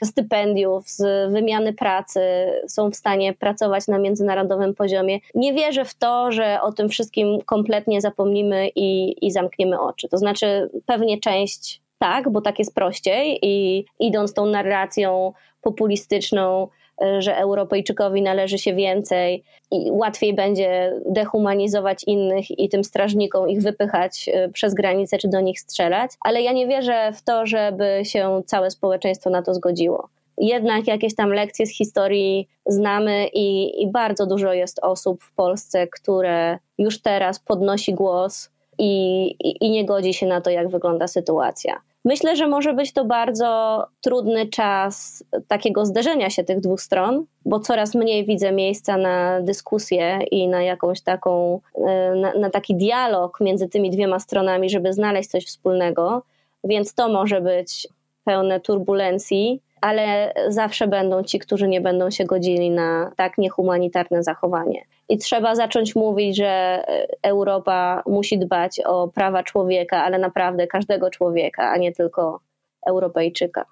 S4: stypendiów, z wymiany pracy, są w stanie pracować na międzynarodowym poziomie. Nie wierzę w to, że o tym wszystkim kompletnie zapomnimy i, i zamkniemy oczy. To znaczy, pewnie część tak, bo tak jest prościej i idąc tą narracją populistyczną, e, że Europejczykowi należy się więcej i łatwiej będzie dehumanizować innych i tym strażnikom ich wypychać e, przez granicę czy do nich strzelać, ale ja nie wierzę w to, żeby się całe społeczeństwo na to zgodziło. Jednak jakieś tam lekcje z historii znamy i, i bardzo dużo jest osób w Polsce, które już teraz podnosi głos i, i, i nie godzi się na to, jak wygląda sytuacja. Myślę, że może być to bardzo trudny czas takiego zderzenia się tych dwóch stron, bo coraz mniej widzę miejsca na dyskusję i na jakąś taką, e, na, na taki dialog między tymi dwiema stronami, żeby znaleźć coś wspólnego, więc to może być pełne turbulencji, ale zawsze będą ci, którzy nie będą się godzili na tak niehumanitarne zachowanie. I trzeba zacząć mówić, że e, Europa musi dbać o prawa człowieka, ale naprawdę każdego człowieka, a nie tylko Europejczyka.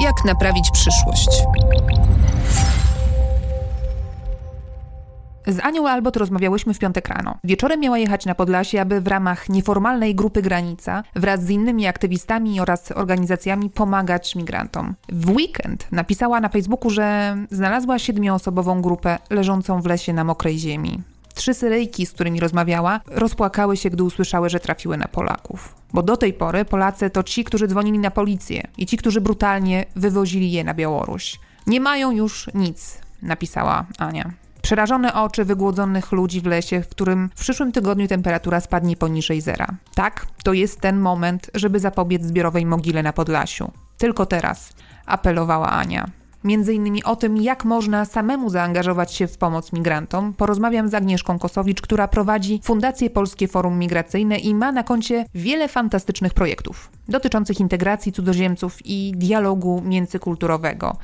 S3: Jak naprawić przyszłość?
S2: Z Anią Albot rozmawiałyśmy w piątek rano. Wieczorem miała jechać na Podlasie, aby w ramach nieformalnej grupy Granica wraz z innymi aktywistami oraz organizacjami pomagać migrantom. W weekend napisała na Facebooku, że znalazła siedmioosobową grupę leżącą w lesie na mokrej ziemi. Trzy Syryjki, z którymi rozmawiała, rozpłakały się, gdy usłyszały, że trafiły na Polaków. Bo do tej pory Polacy to ci, którzy dzwonili na policję i ci, którzy brutalnie wywozili je na Białoruś. Nie mają już nic, napisała Ania. Przerażone oczy wygłodzonych ludzi w lesie, w którym w przyszłym tygodniu temperatura spadnie poniżej zera. Tak, to jest ten moment, żeby zapobiec zbiorowej mogile na Podlasiu. Tylko teraz, apelowała Ania. Między innymi o tym, jak można samemu zaangażować się w pomoc migrantom, porozmawiam z Agnieszką Kosowicz, która prowadzi Fundację Polskie Forum Migracyjne i ma na koncie wiele fantastycznych projektów dotyczących integracji cudzoziemców i dialogu międzykulturowego.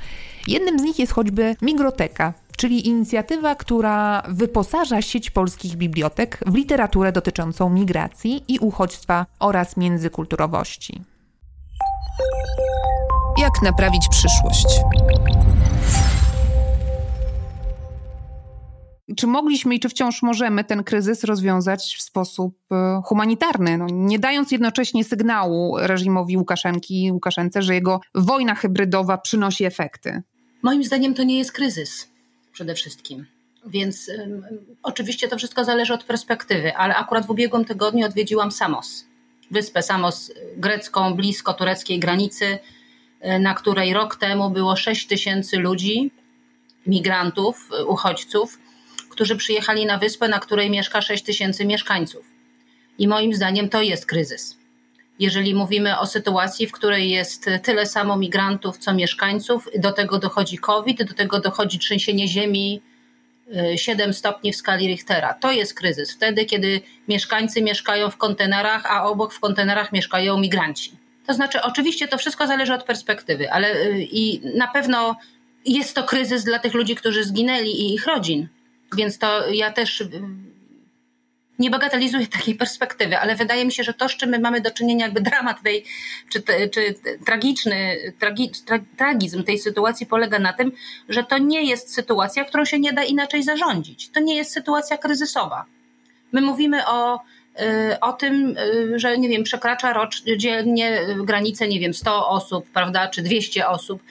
S2: Jednym z nich jest choćby Migroteka, czyli inicjatywa, która wyposaża sieć polskich bibliotek w literaturę dotyczącą migracji i uchodźstwa oraz międzykulturowości.
S3: Jak naprawić przyszłość?
S2: Czy mogliśmy i czy wciąż możemy ten kryzys rozwiązać w sposób e, humanitarny, no, nie dając jednocześnie sygnału reżimowi Łukaszenki Łukaszence, że jego wojna hybrydowa przynosi efekty?
S5: Moim zdaniem to nie jest kryzys przede wszystkim. Więc um, oczywiście to wszystko zależy od perspektywy, ale akurat w ubiegłym tygodniu odwiedziłam Samos, wyspę Samos grecką, blisko tureckiej granicy, e, na której rok temu było 6 tysięcy ludzi, migrantów, uchodźców, którzy przyjechali na wyspę, na której mieszka 6 tysięcy mieszkańców. I moim zdaniem to jest kryzys. Jeżeli mówimy o sytuacji, w której jest tyle samo migrantów, co mieszkańców, do tego dochodzi COVID, do tego dochodzi trzęsienie ziemi 7 y, stopni w skali Richtera. To jest kryzys. Wtedy, kiedy mieszkańcy mieszkają w kontenerach, a obok w kontenerach mieszkają migranci. To znaczy, oczywiście to wszystko zależy od perspektywy, ale y, i na pewno jest to kryzys dla tych ludzi, którzy zginęli i ich rodzin. Więc to ja też y, nie bagatelizuję takiej perspektywy, ale wydaje mi się, że to, z czym my mamy do czynienia, jakby dramat tej, czy, czy tragiczny, tragi, tra, tragizm tej sytuacji polega na tym, że to nie jest sytuacja, którą się nie da inaczej zarządzić. To nie jest sytuacja kryzysowa. My mówimy o, o tym, y, że nie wiem, przekracza rocz, dziennie granicę, nie wiem, 100 osób, prawda, czy 200 osób.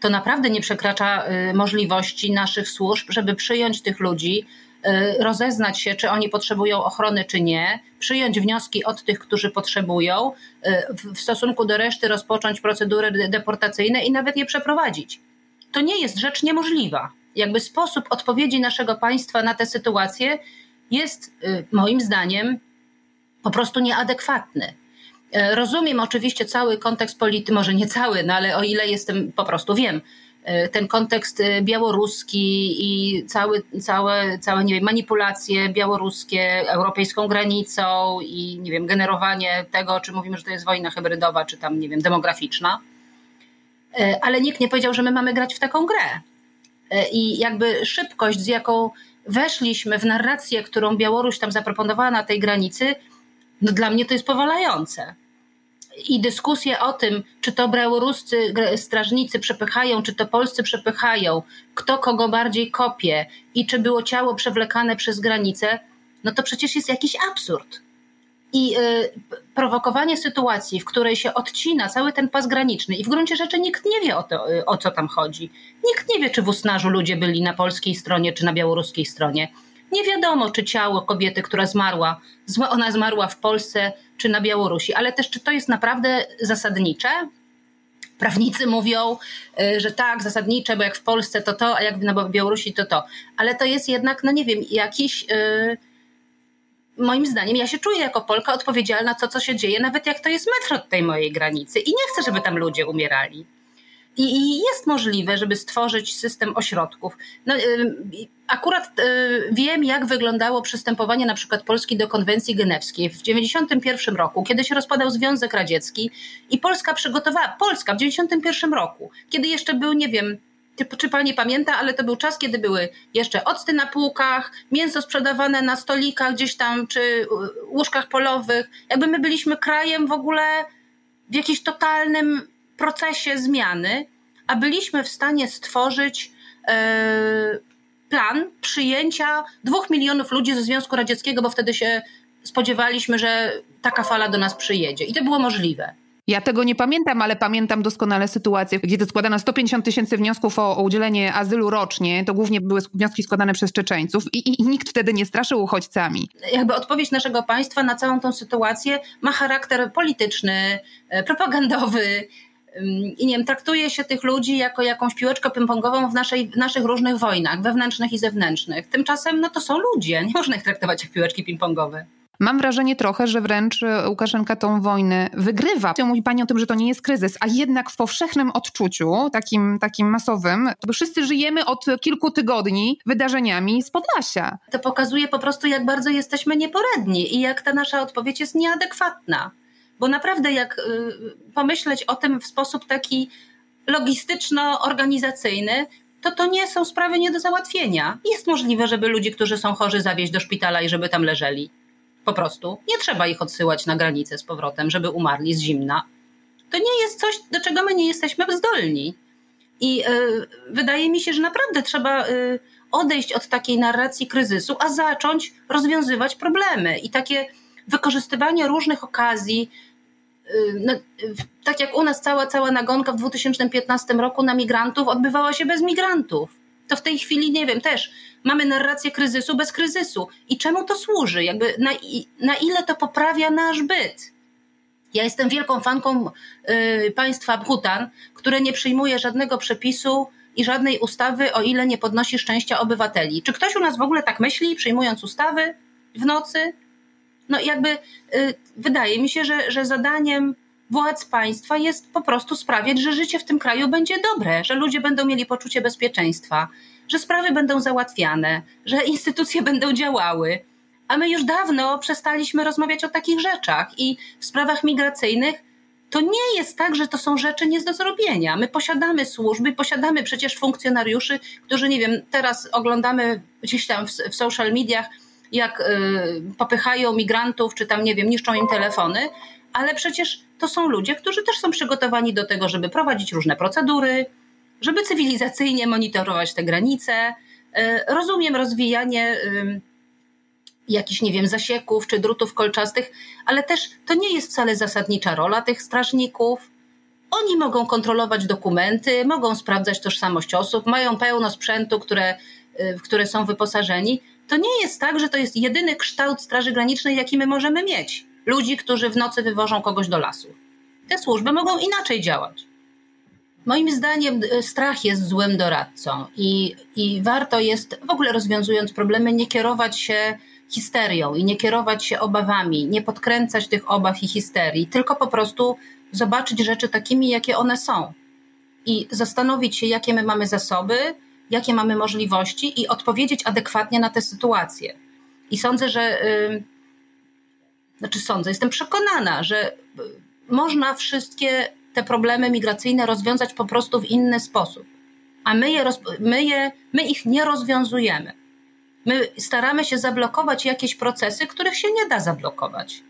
S5: To naprawdę nie przekracza y, możliwości naszych służb, żeby przyjąć tych ludzi, Y, rozeznać się, czy oni potrzebują ochrony, czy nie, przyjąć wnioski od tych, którzy potrzebują, y, w stosunku do reszty rozpocząć procedury deportacyjne i nawet je przeprowadzić. To nie jest rzecz niemożliwa. Jakby sposób odpowiedzi naszego państwa na tę sytuację jest y, moim zdaniem po prostu nieadekwatny. E, rozumiem oczywiście cały kontekst polityczny, może nie cały, no ale o ile jestem, po prostu wiem, e, ten kontekst e, białoruski i cały, całe, całe nie wiem, manipulacje białoruskie europejską granicą i nie wiem, generowanie tego, czy mówimy, że to jest wojna hybrydowa, czy tam, nie wiem, demograficzna. Ale nikt nie powiedział, że my mamy grać w taką grę. I jakby szybkość, z jaką weszliśmy w narrację, którą Białoruś tam zaproponowała na tej granicy, no dla mnie to jest powalające. I dyskusje o tym, czy to białoruscy strażnicy przepychają, czy to polscy przepychają, kto kogo bardziej kopie i czy było ciało przewlekane przez granicę, no to przecież jest jakiś absurd. I y, prowokowanie sytuacji, w której się odcina cały ten pas graniczny i w gruncie rzeczy nikt nie wie o, to, y, o co tam chodzi. Nikt nie wie, czy w Usnarzu ludzie byli na polskiej stronie, czy na białoruskiej stronie. Nie wiadomo, czy ciało kobiety, która zmarła, ona zmarła w Polsce czy na Białorusi, ale też czy to jest naprawdę zasadnicze? Prawnicy mówią, y, że tak, zasadnicze, bo jak w Polsce to to, a jak na Białorusi to to. Ale to jest jednak, no nie wiem, jakiś. Yy, moim zdaniem, ja się czuję jako Polka odpowiedzialna za to, co się dzieje, nawet jak to jest metr od tej mojej granicy. I nie chcę, żeby tam ludzie umierali. I, jest możliwe, żeby stworzyć system ośrodków. No, akurat wiem, jak wyglądało przystępowanie na przykład Polski do konwencji genewskiej w 1991 roku, kiedy się rozpadał Związek Radziecki i Polska przygotowała, Polska w 1991 roku, kiedy jeszcze był, nie wiem, czy pani pamięta, ale to był czas, kiedy były jeszcze octy na półkach, mięso sprzedawane na stolikach gdzieś tam, czy łóżkach polowych. Jakby my byliśmy krajem w ogóle w jakimś totalnym procesie zmiany, a byliśmy w stanie stworzyć e, plan przyjęcia dwóch milionów ludzi ze Związku Radzieckiego, bo wtedy się spodziewaliśmy, że taka fala do nas przyjedzie. I to było możliwe.
S2: Ja tego nie pamiętam, ale pamiętam doskonale sytuację, gdzie to składano 150 tysięcy wniosków o, o, udzielenie azylu rocznie. To głównie były wnioski składane przez Czeczeńców i, i, i, nikt wtedy nie straszył uchodźcami.
S5: Jakby odpowiedź naszego państwa na całą tą sytuację ma charakter polityczny, e, propagandowy i nie wiem, traktuje się tych ludzi jako jakąś piłeczkę ping-pongową w, naszej, w naszych różnych wojnach, wewnętrznych i zewnętrznych. Tymczasem no to są ludzie, nie można ich traktować jak piłeczki ping-pongowe.
S2: Mam wrażenie trochę, że wręcz e, Łukaszenka tą wojnę wygrywa. Mówi pani o tym, że to nie jest kryzys, a jednak w powszechnym odczuciu, takim, takim masowym, to wszyscy żyjemy od kilku tygodni wydarzeniami z Podlasia.
S5: To pokazuje po prostu, jak bardzo jesteśmy nieporadni i jak ta nasza odpowiedź jest nieadekwatna. Bo naprawdę, jak y, pomyśleć o tym w sposób taki logistyczno-organizacyjny, to to nie są sprawy nie do załatwienia. Jest możliwe, żeby ludzi, którzy są chorzy, zawieźć do szpitala i żeby tam leżeli. Po prostu. Nie trzeba ich odsyłać na granicę z powrotem, żeby umarli z zimna. To nie jest coś, do czego my nie jesteśmy zdolni. I y, wydaje mi się, że naprawdę trzeba y, odejść od takiej narracji kryzysu, a zacząć rozwiązywać problemy. I takie wykorzystywanie różnych okazji, tak jak u nas cała, cała nagonka w 2015 roku na migrantów odbywała się bez migrantów. To w tej chwili, nie wiem, też mamy narrację kryzysu bez kryzysu. I czemu to służy? Jakby na, na ile to poprawia nasz byt? Ja jestem wielką fanką y, państwa Bhutan, które nie przyjmuje żadnego przepisu i żadnej ustawy, o ile nie podnosi szczęścia obywateli. Czy ktoś u nas w ogóle tak myśli, przyjmując ustawy w nocy? No jakby y, wydaje mi się, że, że zadaniem władz państwa jest po prostu sprawiać, że życie w tym kraju będzie dobre, że ludzie będą mieli poczucie bezpieczeństwa, że sprawy będą załatwiane, że instytucje będą działały. A my już dawno przestaliśmy rozmawiać o takich rzeczach i w sprawach migracyjnych to nie jest tak, że to są rzeczy nie do zrobienia. My posiadamy służby, posiadamy przecież funkcjonariuszy, którzy, nie wiem, teraz oglądamy gdzieś tam w, w social mediach, jak y, popychają migrantów, czy tam, nie wiem, niszczą im telefony, ale przecież to są ludzie, którzy też są przygotowani do tego, żeby prowadzić różne procedury, żeby cywilizacyjnie monitorować te granice. Y, rozumiem rozwijanie y, jakichś, nie wiem, zasieków czy drutów kolczastych, ale też to nie jest wcale zasadnicza rola tych strażników. Oni mogą kontrolować dokumenty, mogą sprawdzać tożsamość osób, mają pełno sprzętu, które, w które są wyposażeni, to nie jest tak, że to jest jedyny kształt Straży Granicznej, jaki my możemy mieć. Ludzi, którzy w nocy wywożą kogoś do lasu. Te służby mogą inaczej działać. Moim zdaniem y, strach jest złym doradcą i, i warto jest, w ogóle rozwiązując problemy, nie kierować się histerią i nie kierować się obawami, nie podkręcać tych obaw i histerii, tylko po prostu zobaczyć rzeczy takimi, jakie one są. I zastanowić się, jakie my mamy zasoby, jakie mamy możliwości i odpowiedzieć adekwatnie na te sytuacje. I sądzę, że. Znaczy, sądzę, jestem przekonana, że można wszystkie te problemy migracyjne rozwiązać po prostu w inny sposób. A my, je, my, je, my ich nie rozwiązujemy. My staramy się zablokować jakieś procesy, których się nie da zablokować.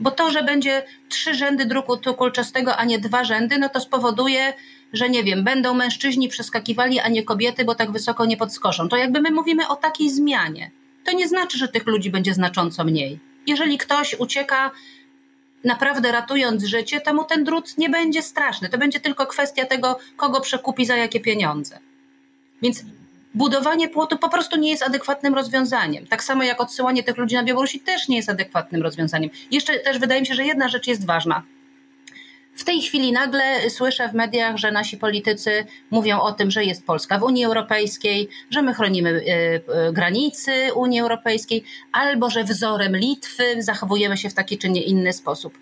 S5: Bo to, że będzie trzy rzędy druku kulczastego, a nie dwa rzędy, no to spowoduje, że nie wiem, będą mężczyźni przeskakiwali, a nie kobiety, bo tak wysoko nie podskoczą. To jakby my mówimy o takiej zmianie. To nie znaczy, że tych ludzi będzie znacząco mniej. Jeżeli ktoś ucieka naprawdę ratując życie, temu ten drut nie będzie straszny. To będzie tylko kwestia tego, kogo przekupi za jakie pieniądze. Więc budowanie płotu po prostu nie jest adekwatnym rozwiązaniem. Tak samo jak odsyłanie tych ludzi na Białorusi też nie jest adekwatnym rozwiązaniem. Jeszcze też wydaje mi się, że jedna rzecz jest ważna. W tej chwili nagle słyszę w mediach, że nasi politycy mówią o tym, że jest Polska w Unii Europejskiej, że my chronimy y, y, granicy Unii Europejskiej, albo że wzorem Litwy zachowujemy się w taki czy nie inny sposób.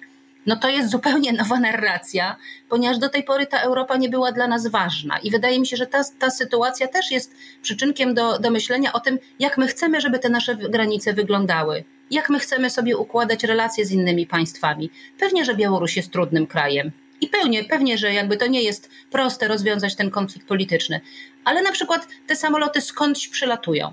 S5: No to jest zupełnie nowa narracja, ponieważ do tej pory ta Europa nie była dla nas ważna. I wydaje mi się, że ta, ta sytuacja też jest przyczynkiem do, do myślenia o tym, jak my chcemy, żeby te nasze granice wyglądały jak my chcemy sobie układać relacje z innymi państwami. Pewnie, że Białoruś jest trudnym krajem. I pewnie, pewnie, że jakby to nie jest proste rozwiązać ten konflikt polityczny. Ale na przykład te samoloty skądś przylatują.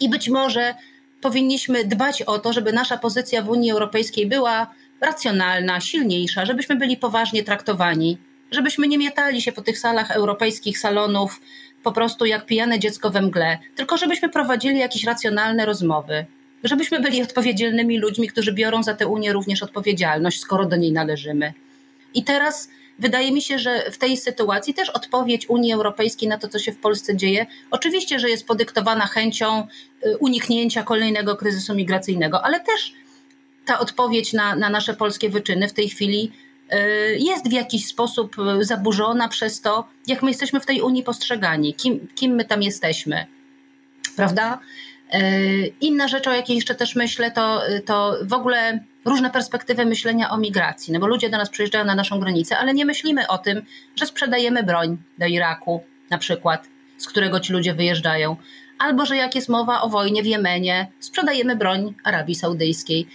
S5: I być może powinniśmy dbać o to, żeby nasza pozycja w Unii Europejskiej była racjonalna, silniejsza, żebyśmy byli poważnie traktowani, żebyśmy nie mietali się po tych salach europejskich salonów po prostu jak pijane dziecko we mgle, tylko żebyśmy prowadzili jakieś racjonalne rozmowy, żebyśmy byli odpowiedzialnymi ludźmi, którzy biorą za tę Unię również odpowiedzialność, skoro do niej należymy. I teraz wydaje mi się, że w tej sytuacji też odpowiedź Unii Europejskiej na to, co się w Polsce dzieje, oczywiście, że jest podyktowana chęcią y, uniknięcia kolejnego kryzysu migracyjnego, ale też ta odpowiedź na, na nasze polskie wyczyny w tej chwili y, jest w jakiś sposób y, zaburzona przez to, jak my jesteśmy w tej Unii postrzegani, kim, kim my tam jesteśmy. Prawda? E, inna rzecz, o jakiej jeszcze też myślę, to, to w ogóle różne perspektywy myślenia o migracji. No bo ludzie do nas przyjeżdżają na naszą granicę, ale nie myślimy o tym, że sprzedajemy broń do Iraku, na przykład, z którego ci ludzie wyjeżdżają. Albo że jak jest mowa o wojnie w Jemenie, sprzedajemy broń Arabii Saudyjskiej.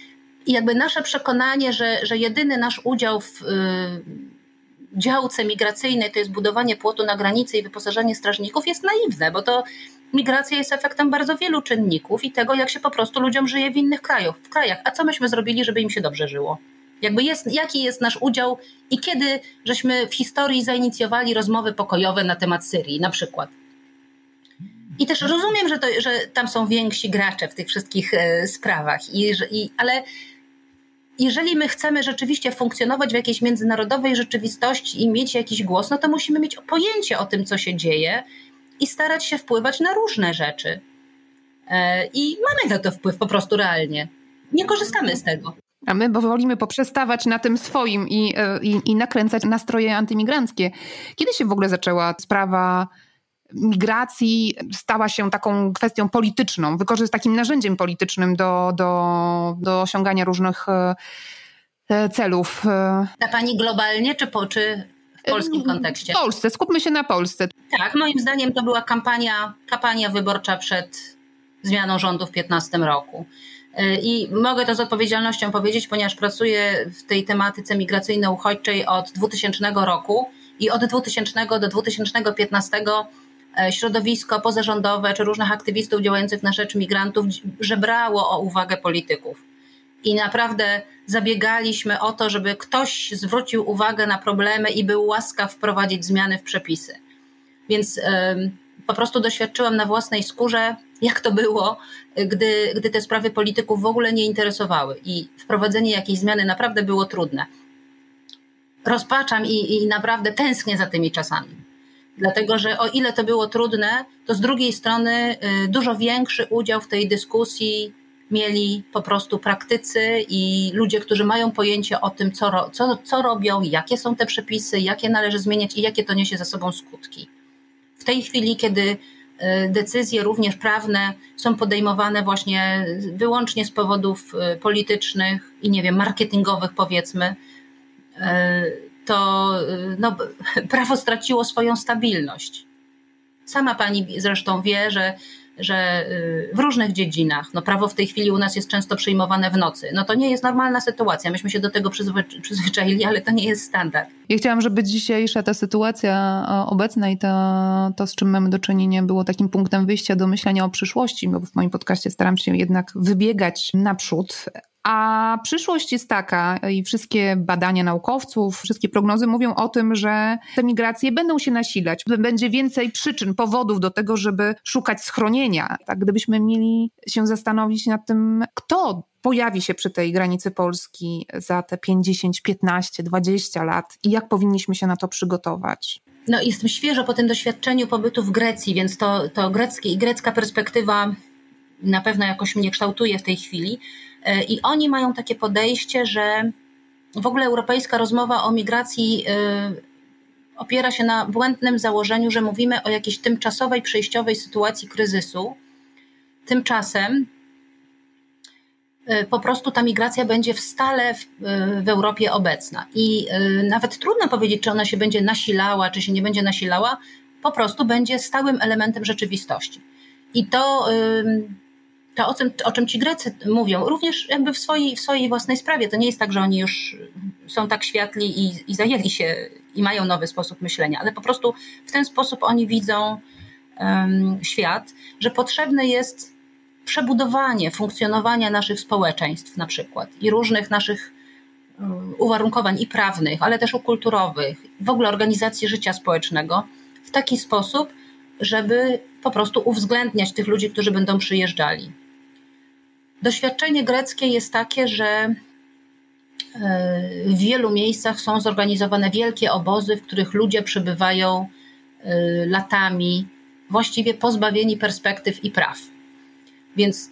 S5: I jakby nasze przekonanie, że, że jedyny nasz udział w. Yy, działce migracyjnej to jest budowanie płotu na granicy i wyposażenie strażników jest naiwne, bo to migracja jest efektem bardzo wielu czynników i tego, jak się po prostu ludziom żyje w innych krajach. W krajach. A co myśmy zrobili, żeby im się dobrze żyło? Jakby jest, jaki jest nasz udział i kiedy żeśmy w historii zainicjowali rozmowy pokojowe na temat Syrii, na przykład. I też rozumiem, że, to, że tam są więksi gracze w tych wszystkich e, sprawach, i, i, ale jeżeli my chcemy rzeczywiście funkcjonować w jakiejś międzynarodowej rzeczywistości i mieć jakiś głos, no to musimy mieć pojęcie o tym, co się dzieje i starać się wpływać na różne rzeczy. E, I mamy na to wpływ po prostu realnie. Nie korzystamy z tego.
S2: A my bo wolimy poprzestawać na tym swoim i, e, i, i nakręcać nastroje antymigranckie. Kiedy się w ogóle zaczęła sprawa migracji stała się taką kwestią polityczną, wykorzystać takim narzędziem politycznym do, do, do osiągania różnych e, celów.
S5: Na pani globalnie, czy, po, czy w polskim kontekście?
S2: W Polsce, skupmy się na Polsce.
S5: Tak, moim zdaniem to była kampania, kampania wyborcza przed zmianą rządu w 2015 roku. E, I mogę to z odpowiedzialnością powiedzieć, ponieważ pracuję w tej tematyce migracyjno-uchodźczej od 2000 roku i od 2000 do 2015 e, środowisko pozarządowe czy różnych aktywistów działających na rzecz migrantów żebrało o uwagę polityków. I naprawdę zabiegaliśmy o to, żeby ktoś zwrócił uwagę na problemy i był łaskaw wprowadzić zmiany w przepisy. Więc po prostu doświadczyłam na własnej skórze, jak to było, gdy, gdy te sprawy polityków w ogóle nie interesowały i wprowadzenie jakiejś zmiany naprawdę było trudne. Rozpaczam i, i naprawdę tęsknię za tymi czasami. Dlatego, że o ile to było trudne, to z drugiej strony y, dużo większy udział w tej dyskusji mieli po prostu praktycy i ludzie, którzy mają pojęcie o tym, co, co, co robią, jakie są te przepisy, jakie należy zmieniać i jakie to niesie za sobą skutki. Tej chwili, kiedy decyzje również prawne są podejmowane właśnie wyłącznie z powodów politycznych i nie wiem, marketingowych powiedzmy, to no, prawo straciło swoją stabilność. Sama pani zresztą wie, że że y, w różnych dziedzinach, no prawo w tej chwili u nas jest często przyjmowane w nocy. No to nie jest normalna sytuacja. Myśmy się do tego przyzwyczaili, ale to nie jest standard.
S2: Ja chciałam, żeby dzisiejsza ta sytuacja obecna i to, to, z czym mamy do czynienia, było takim punktem wyjścia do myślenia o przyszłości, bo w moim podcaście staram się jednak wybiegać naprzód, a przyszłość jest taka i wszystkie badania naukowców, wszystkie prognozy mówią o tym, że te migracje będą się nasilać. Będzie więcej przyczyn, powodów do tego, żeby szukać schronienia. Tak, gdybyśmy mieli się zastanowić nad tym, kto pojawi się przy tej granicy Polski za te 50, 15, 20 lat i jak powinniśmy się na to przygotować?
S5: No, jestem świeżo po tym doświadczeniu pobytu w Grecji, więc to, to greckie i grecka perspektywa na pewno jakoś mnie kształtuje w tej chwili. E, I oni mają takie podejście, że w ogóle europejska rozmowa o migracji e, opiera się na błędnym założeniu, że mówimy o jakiejś tymczasowej, przejściowej sytuacji kryzysu. Tymczasem e, po prostu ta migracja będzie w stale w, w, Europie obecna. I nawet trudno powiedzieć, czy ona się będzie nasilała, czy się nie będzie nasilała, po prostu będzie stałym elementem rzeczywistości. I to to o czym, o czym ci Grecy mówią, również jakby w swojej, w swojej własnej sprawie. To nie jest tak, że oni już są tak światli i, i zajęli się i mają nowy sposób myślenia, ale po prostu w ten sposób oni widzą um, świat, że potrzebne jest przebudowanie funkcjonowania naszych społeczeństw na przykład i różnych naszych uwarunkowań i prawnych, ale też kulturowych, w ogóle organizacji życia społecznego w taki sposób, żeby po prostu uwzględniać tych ludzi, którzy będą przyjeżdżali. Doświadczenie greckie jest takie, że e, w wielu miejscach są zorganizowane wielkie obozy, w których ludzie przebywają e, latami, właściwie pozbawieni perspektyw i praw. Więc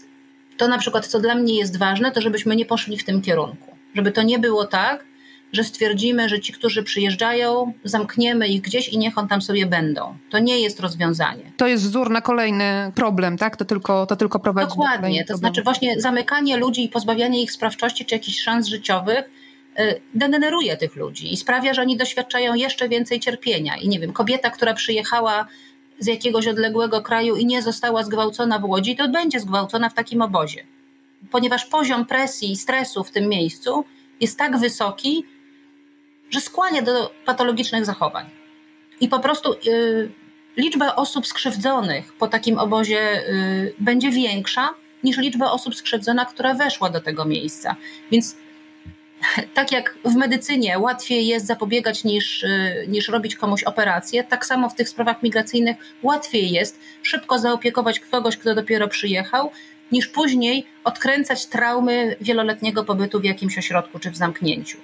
S5: to na przykład, co dla mnie jest ważne, to żebyśmy nie poszli w tym kierunku. Żeby to nie było tak, że stwierdzimy, że ci, którzy przyjeżdżają, zamkniemy ich gdzieś i niech on tam sobie będą. To nie jest rozwiązanie.
S2: To jest wzór na kolejny problem, tak? To tylko, to tylko prowadzi
S5: Dokładnie.
S2: do
S5: To znaczy właśnie zamykanie ludzi i pozbawianie ich sprawczości czy jakichś szans życiowych y, degeneruje tych ludzi i sprawia, że oni doświadczają jeszcze więcej cierpienia. I nie wiem, kobieta, która przyjechała z jakiegoś odległego kraju i nie została zgwałcona w Łodzi, to będzie zgwałcona w takim obozie. Ponieważ poziom presji i stresu w tym miejscu jest tak wysoki, że skłania do patologicznych zachowań. I po prostu y, liczba osób skrzywdzonych po takim obozie y, będzie większa niż liczba osób skrzywdzona, która weszła do tego miejsca. Więc tak jak w medycynie łatwiej jest zapobiegać niż, y, niż robić komuś operację, tak samo w tych sprawach migracyjnych łatwiej jest szybko zaopiekować kogoś, kto dopiero przyjechał, niż później odkręcać traumy wieloletniego pobytu w jakimś ośrodku czy w zamknięciu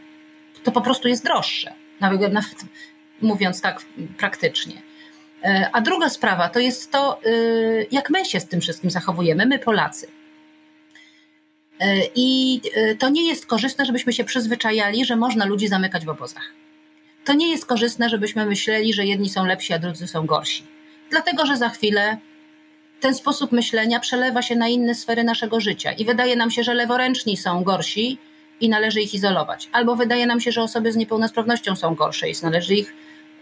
S5: to po prostu jest droższe, nawet, nawet mówiąc tak praktycznie. E, a druga sprawa to jest to, e, jak my się z tym wszystkim zachowujemy, my Polacy. E, I to nie jest korzystne, żebyśmy się przyzwyczajali, że można ludzi zamykać w obozach. To nie jest korzystne, żebyśmy myśleli, że jedni są lepsi, a drudzy są gorsi. Dlatego, że za chwilę ten sposób myślenia przelewa się na inne sfery naszego życia i wydaje nam się, że leworęczni są gorsi, i należy ich izolować. Albo wydaje nam się, że osoby z niepełnosprawnością są gorsze i należy ich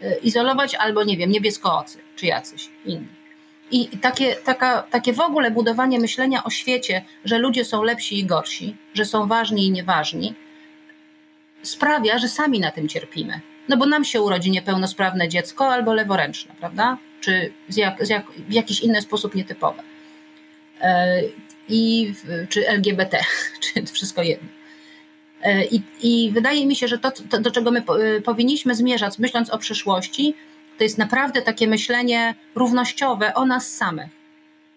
S5: e, izolować, albo nie wiem, niebieskoocy czy jacyś inni. I takie, taka, takie w ogóle budowanie myślenia o świecie, że ludzie są lepsi i gorsi, że są ważni i nieważni, sprawia, że sami na tym cierpimy. No bo nam się urodzi niepełnosprawne dziecko albo leworęczne, prawda? Czy z jak, z jak, w jakiś inny sposób nietypowe. E, I, czy LGBT, czy wszystko jedno. E, I, I, wydaje mi się, że to, to, do czego my e, powinniśmy zmierzać, myśląc o przyszłości, to jest naprawdę takie myślenie równościowe o nas samych.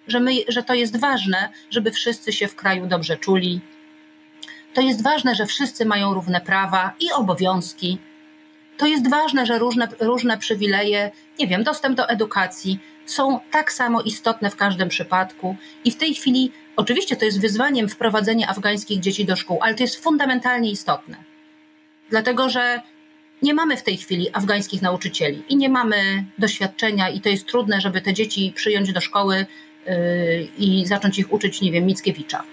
S5: Że, my, że to jest ważne, żeby wszyscy się w kraju dobrze czuli. To jest ważne, że wszyscy mają równe prawa i obowiązki. To jest ważne, że różne, różne przywileje, nie wiem, dostęp do edukacji są tak samo istotne w każdym przypadku. I w tej chwili Oczywiście to jest wyzwaniem wprowadzenie afgańskich dzieci do szkół, ale to jest fundamentalnie istotne. Dlatego, że Nie mamy w tej chwili afgańskich nauczycieli i nie mamy doświadczenia, i to jest trudne, żeby te dzieci przyjąć do szkoły yy, i zacząć ich uczyć, nie wiem, Mickiewicza.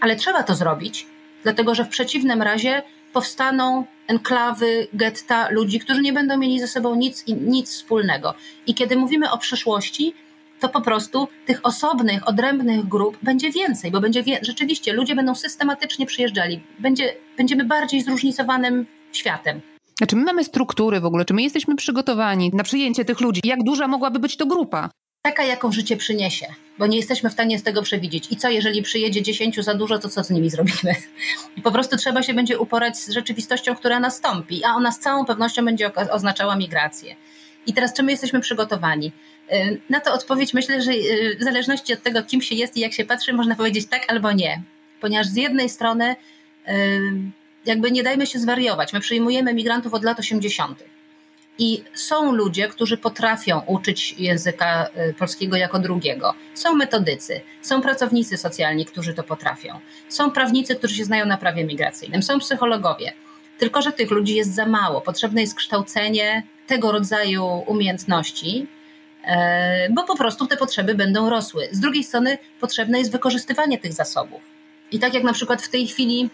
S5: Ale trzeba to zrobić, dlatego że w przeciwnym razie powstaną enklawy, getta ludzi, którzy nie będą mieli ze sobą nic, nic wspólnego. I kiedy mówimy o przyszłości, to po prostu tych osobnych, odrębnych grup będzie więcej, bo będzie wie, rzeczywiście ludzie będą systematycznie przyjeżdżali. Będzie, będziemy bardziej zróżnicowanym światem.
S2: A czy my mamy struktury w ogóle? Czy my jesteśmy przygotowani na przyjęcie tych ludzi? Jak duża mogłaby być to grupa?
S5: Taka, jaką życie przyniesie, bo nie jesteśmy w stanie z tego przewidzieć. I co, jeżeli przyjedzie dziesięciu za dużo, to co z nimi zrobimy? I po prostu trzeba się będzie uporać z rzeczywistością, która nastąpi, a ona z całą pewnością będzie oznaczała migrację. I teraz, czy my jesteśmy przygotowani? Y, na to odpowiedź myślę, że y, w zależności od tego, kim się jest i jak się patrzy, można powiedzieć tak albo nie. Ponieważ z jednej strony, y, jakby nie dajmy się zwariować. My przyjmujemy migrantów od lat 80. I są ludzie, którzy potrafią uczyć języka polskiego jako drugiego. Są metodycy, są pracownicy socjalni, którzy to potrafią. Są prawnicy, którzy się znają na prawie migracyjnym, są psychologowie. Tylko, że tych ludzi jest za mało. Potrzebne jest kształcenie tego rodzaju umiejętności, bo po prostu te potrzeby będą rosły. Z drugiej strony potrzebne jest wykorzystywanie tych zasobów. I tak jak na przykład w tej chwili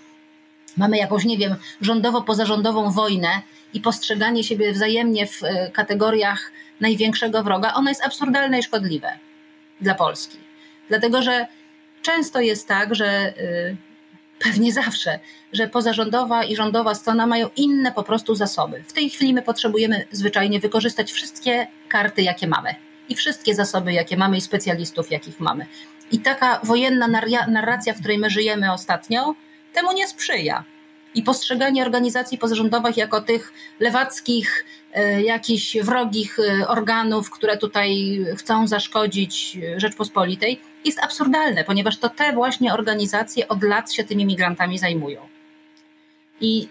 S5: mamy jakąś, nie wiem, rządowo-pozarządową wojnę i postrzeganie siebie wzajemnie w e, kategoriach największego wroga, ono jest absurdalne i szkodliwe dla Polski. Dlatego, że często jest tak, że e, pewnie zawsze, że pozarządowa i rządowa strona mają inne po prostu zasoby. W tej chwili my potrzebujemy zwyczajnie wykorzystać wszystkie karty, jakie mamy i wszystkie zasoby, jakie mamy i specjalistów, jakich mamy. I taka wojenna narracja, w której my żyjemy ostatnio, temu nie sprzyja i postrzeganie organizacji pozarządowych jako tych lewackich, e, jakichś wrogich e, organów, które tutaj chcą zaszkodzić Rzeczpospolitej, jest absurdalne, ponieważ to te właśnie organizacje od lat się tymi migrantami zajmują. I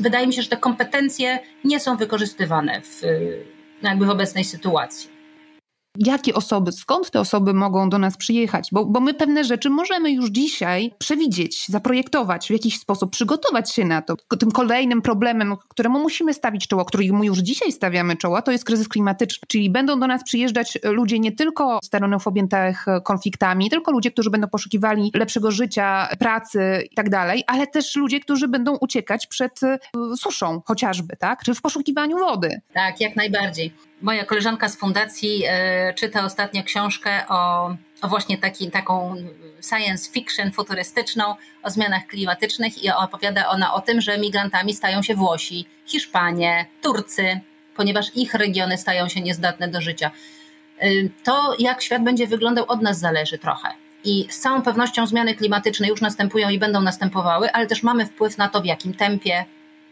S5: wydaje mi się, że te kompetencje nie są wykorzystywane w, jakby w obecnej sytuacji
S2: jakie osoby, skąd te osoby mogą do nas przyjechać, bo, bo my pewne rzeczy możemy już dzisiaj przewidzieć, zaprojektować w jakiś sposób, przygotować się na to. Tym kolejnym problemem, któremu musimy stawić czoło, któremu już dzisiaj stawiamy czoła, to jest kryzys klimatyczny, czyli będą do nas przyjeżdżać ludzie nie tylko z terenów objętych konfliktami, tylko ludzie, którzy będą poszukiwali lepszego życia, pracy i tak dalej, ale też ludzie, którzy będą uciekać przed suszą chociażby, tak? Czy w poszukiwaniu wody.
S5: Tak, jak najbardziej. Moja koleżanka z fundacji e, czyta ostatnio książkę o, o właśnie taki, taką science fiction futurystyczną o zmianach klimatycznych i opowiada ona o tym, że migrantami stają się Włosi, Hiszpanie, Turcy, ponieważ ich regiony stają się niezdatne do życia. E, to, jak świat będzie wyglądał, od nas zależy trochę. I z całą pewnością zmiany klimatyczne już następują i będą następowały, ale też mamy wpływ na to, w jakim tempie,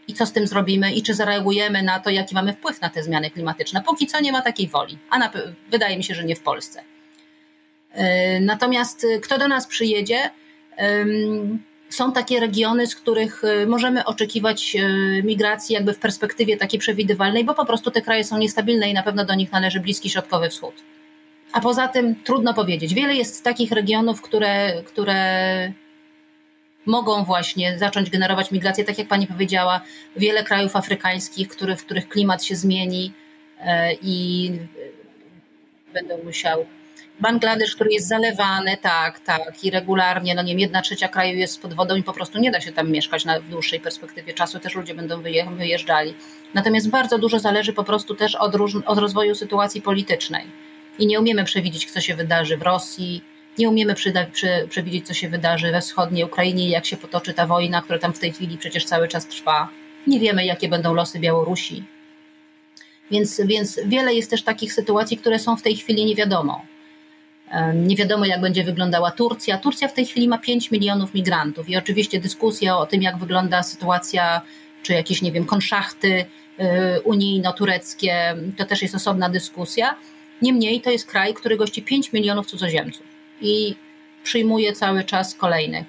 S5: i co z tym zrobimy i czy zareagujemy na to, jaki mamy wpływ na te zmiany klimatyczne. Póki co nie ma takiej woli, a na, wydaje mi się, że nie w Polsce. E, natomiast e, kto do nas przyjedzie, są takie regiony, z których e, możemy oczekiwać migracji jakby w perspektywie takiej przewidywalnej, bo po prostu te kraje są niestabilne i na pewno do nich należy Bliski Środkowy Wschód. A poza tym trudno powiedzieć. Wiele jest takich regionów, które, które mogą właśnie zacząć generować migrację, tak jak pani powiedziała, wiele krajów afrykańskich, który, w których klimat się zmieni e, i będą musiał. Bangladesz, który jest zalewany, tak, tak, i regularnie, no nie wiem, jedna trzecia kraju jest pod wodą i po prostu nie da się tam mieszkać na dłuższej perspektywie czasu, też ludzie będą wyjeżdżali. Natomiast bardzo dużo zależy po prostu też od, od rozwoju sytuacji politycznej. I nie umiemy przewidzieć, co się wydarzy w Rosji, nie umiemy przyda, przy, przewidzieć, co się wydarzy we wschodniej Ukrainie, jak się potoczy ta wojna, która tam w tej chwili przecież cały czas trwa. Nie wiemy, jakie będą losy Białorusi. Więc, więc wiele jest też takich sytuacji, które są w tej chwili nie wiadomo. Nie wiadomo, jak będzie wyglądała Turcja. Turcja w tej chwili ma 5 milionów migrantów i oczywiście dyskusja o tym, jak wygląda sytuacja, czy jakieś, nie wiem, konszachty y, unijno-tureckie, to też jest osobna dyskusja. Niemniej to jest kraj, który gości 5 milionów cudzoziemców i przyjmuje cały czas kolejnych.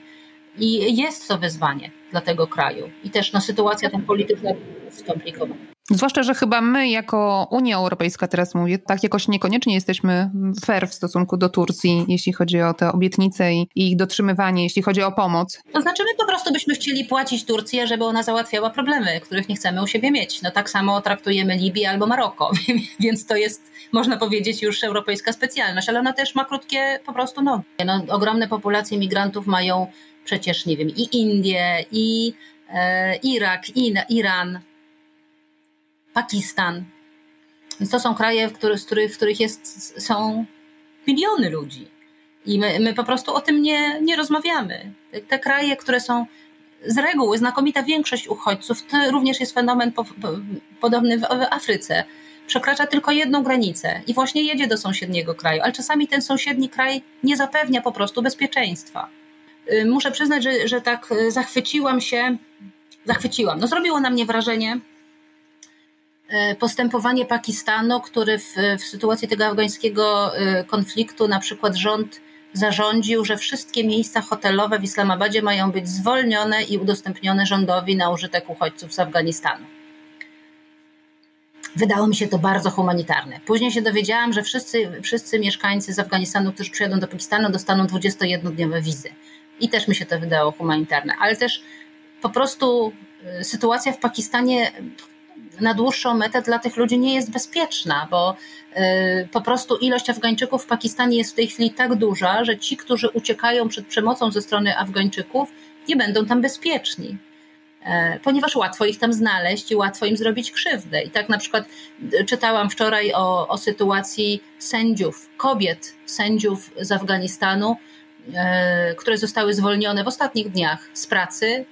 S5: I jest to wyzwanie dla tego kraju. I też no, sytuacja tam polityczna jest skomplikowana.
S2: Zwłaszcza, że chyba my jako Unia Europejska teraz mówię, tak jakoś niekoniecznie jesteśmy fair w stosunku do Turcji, jeśli chodzi o te obietnice i ich dotrzymywanie, jeśli chodzi o pomoc.
S5: To znaczy my po prostu byśmy chcieli płacić Turcję, żeby ona załatwiała problemy, których nie chcemy u siebie mieć. No tak samo traktujemy Libię albo Maroko, więc to jest, można powiedzieć, już europejska specjalność, ale ona też ma krótkie po prostu nogi. No, ogromne populacje migrantów mają przecież, nie wiem, i Indie, i e, Irak, i Iran, Pakistan. Więc to są kraje, w których, w których jest, są miliony ludzi. I my, my po prostu o tym nie, nie rozmawiamy. Te, kraje, które są z reguły, znakomita większość uchodźców, to również jest fenomen po, po, podobny w, w Afryce. Przekracza tylko jedną granicę i właśnie jedzie do sąsiedniego kraju, ale czasami ten sąsiedni kraj nie zapewnia po prostu bezpieczeństwa. Y, muszę przyznać, że, że tak y, zachwyciłam się, zachwyciłam. No zrobiło na mnie wrażenie postępowanie Pakistanu, który w, w sytuacji tego afgańskiego e, konfliktu na przykład rząd zarządził, że wszystkie miejsca hotelowe w Islamabadzie mają być zwolnione i udostępnione rządowi na użytek uchodźców z Afganistanu. Wydało mi się to bardzo humanitarne. Później się dowiedziałam, że wszyscy, wszyscy mieszkańcy z Afganistanu, którzy przyjadą do Pakistanu, dostaną 21-dniowe wizy. I też mi się to wydało humanitarne. Ale też po prostu e, sytuacja w Pakistanie na dłuższą metę dla tych ludzi nie jest bezpieczna, bo y, po prostu ilość Afgańczyków w Pakistanie jest w tej chwili tak duża, że ci, którzy uciekają przed przemocą ze strony Afgańczyków, nie będą tam bezpieczni. E, ponieważ łatwo ich tam znaleźć i łatwo im zrobić krzywdę. I tak na przykład y, czytałam wczoraj o, o sytuacji sędziów, kobiet sędziów z Afganistanu, e, które zostały zwolnione w ostatnich dniach z pracy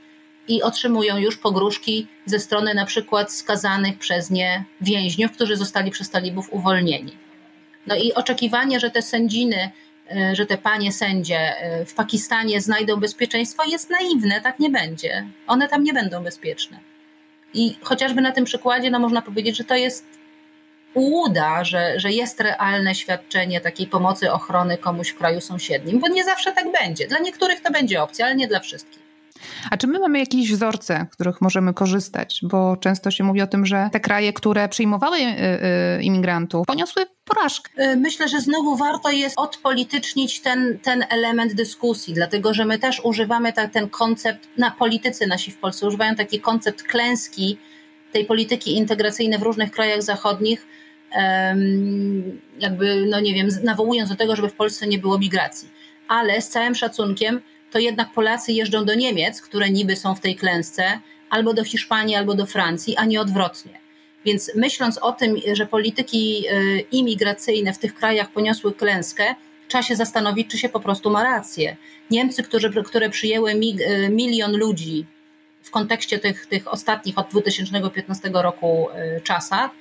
S5: i otrzymują już pogróżki ze strony na przykład skazanych przez nie więźniów, którzy zostali przez talibów uwolnieni. No i oczekiwanie, że te sędziny, e, że te panie sędzie e, w Pakistanie znajdą bezpieczeństwo jest naiwne, tak nie będzie. One tam nie będą bezpieczne. I chociażby na tym przykładzie no można powiedzieć, że to jest ułuda, że, że jest realne świadczenie takiej pomocy, ochrony komuś w kraju sąsiednim, bo nie zawsze tak będzie. Dla niektórych to będzie opcja, ale nie dla wszystkich.
S2: A czy my mamy jakieś wzorce, których możemy korzystać? Bo często się mówi o tym, że te kraje, które przyjmowały y, y, imigrantów, poniosły porażkę.
S5: Y, myślę, że znowu warto jest odpolitycznić ten, ten element dyskusji, dlatego że my też używamy ta, ten koncept, na politycy nasi w Polsce używają taki koncept klęski tej polityki integracyjnej w różnych krajach zachodnich, jakby, no nie wiem, nawołując do tego, żeby w Polsce nie było migracji. Ale z całym szacunkiem, to jednak Polacy jeżdżą do Niemiec, które niby są w tej klęsce, albo do Hiszpanii, albo do Francji, a nie odwrotnie. Więc myśląc o tym, że polityki y, imigracyjne w tych krajach poniosły klęskę, trzeba się zastanowić, czy się po prostu ma rację. Niemcy, którzy, które przyjęły y, milion ludzi w kontekście tych, tych ostatnich od 2015 roku y, czasach,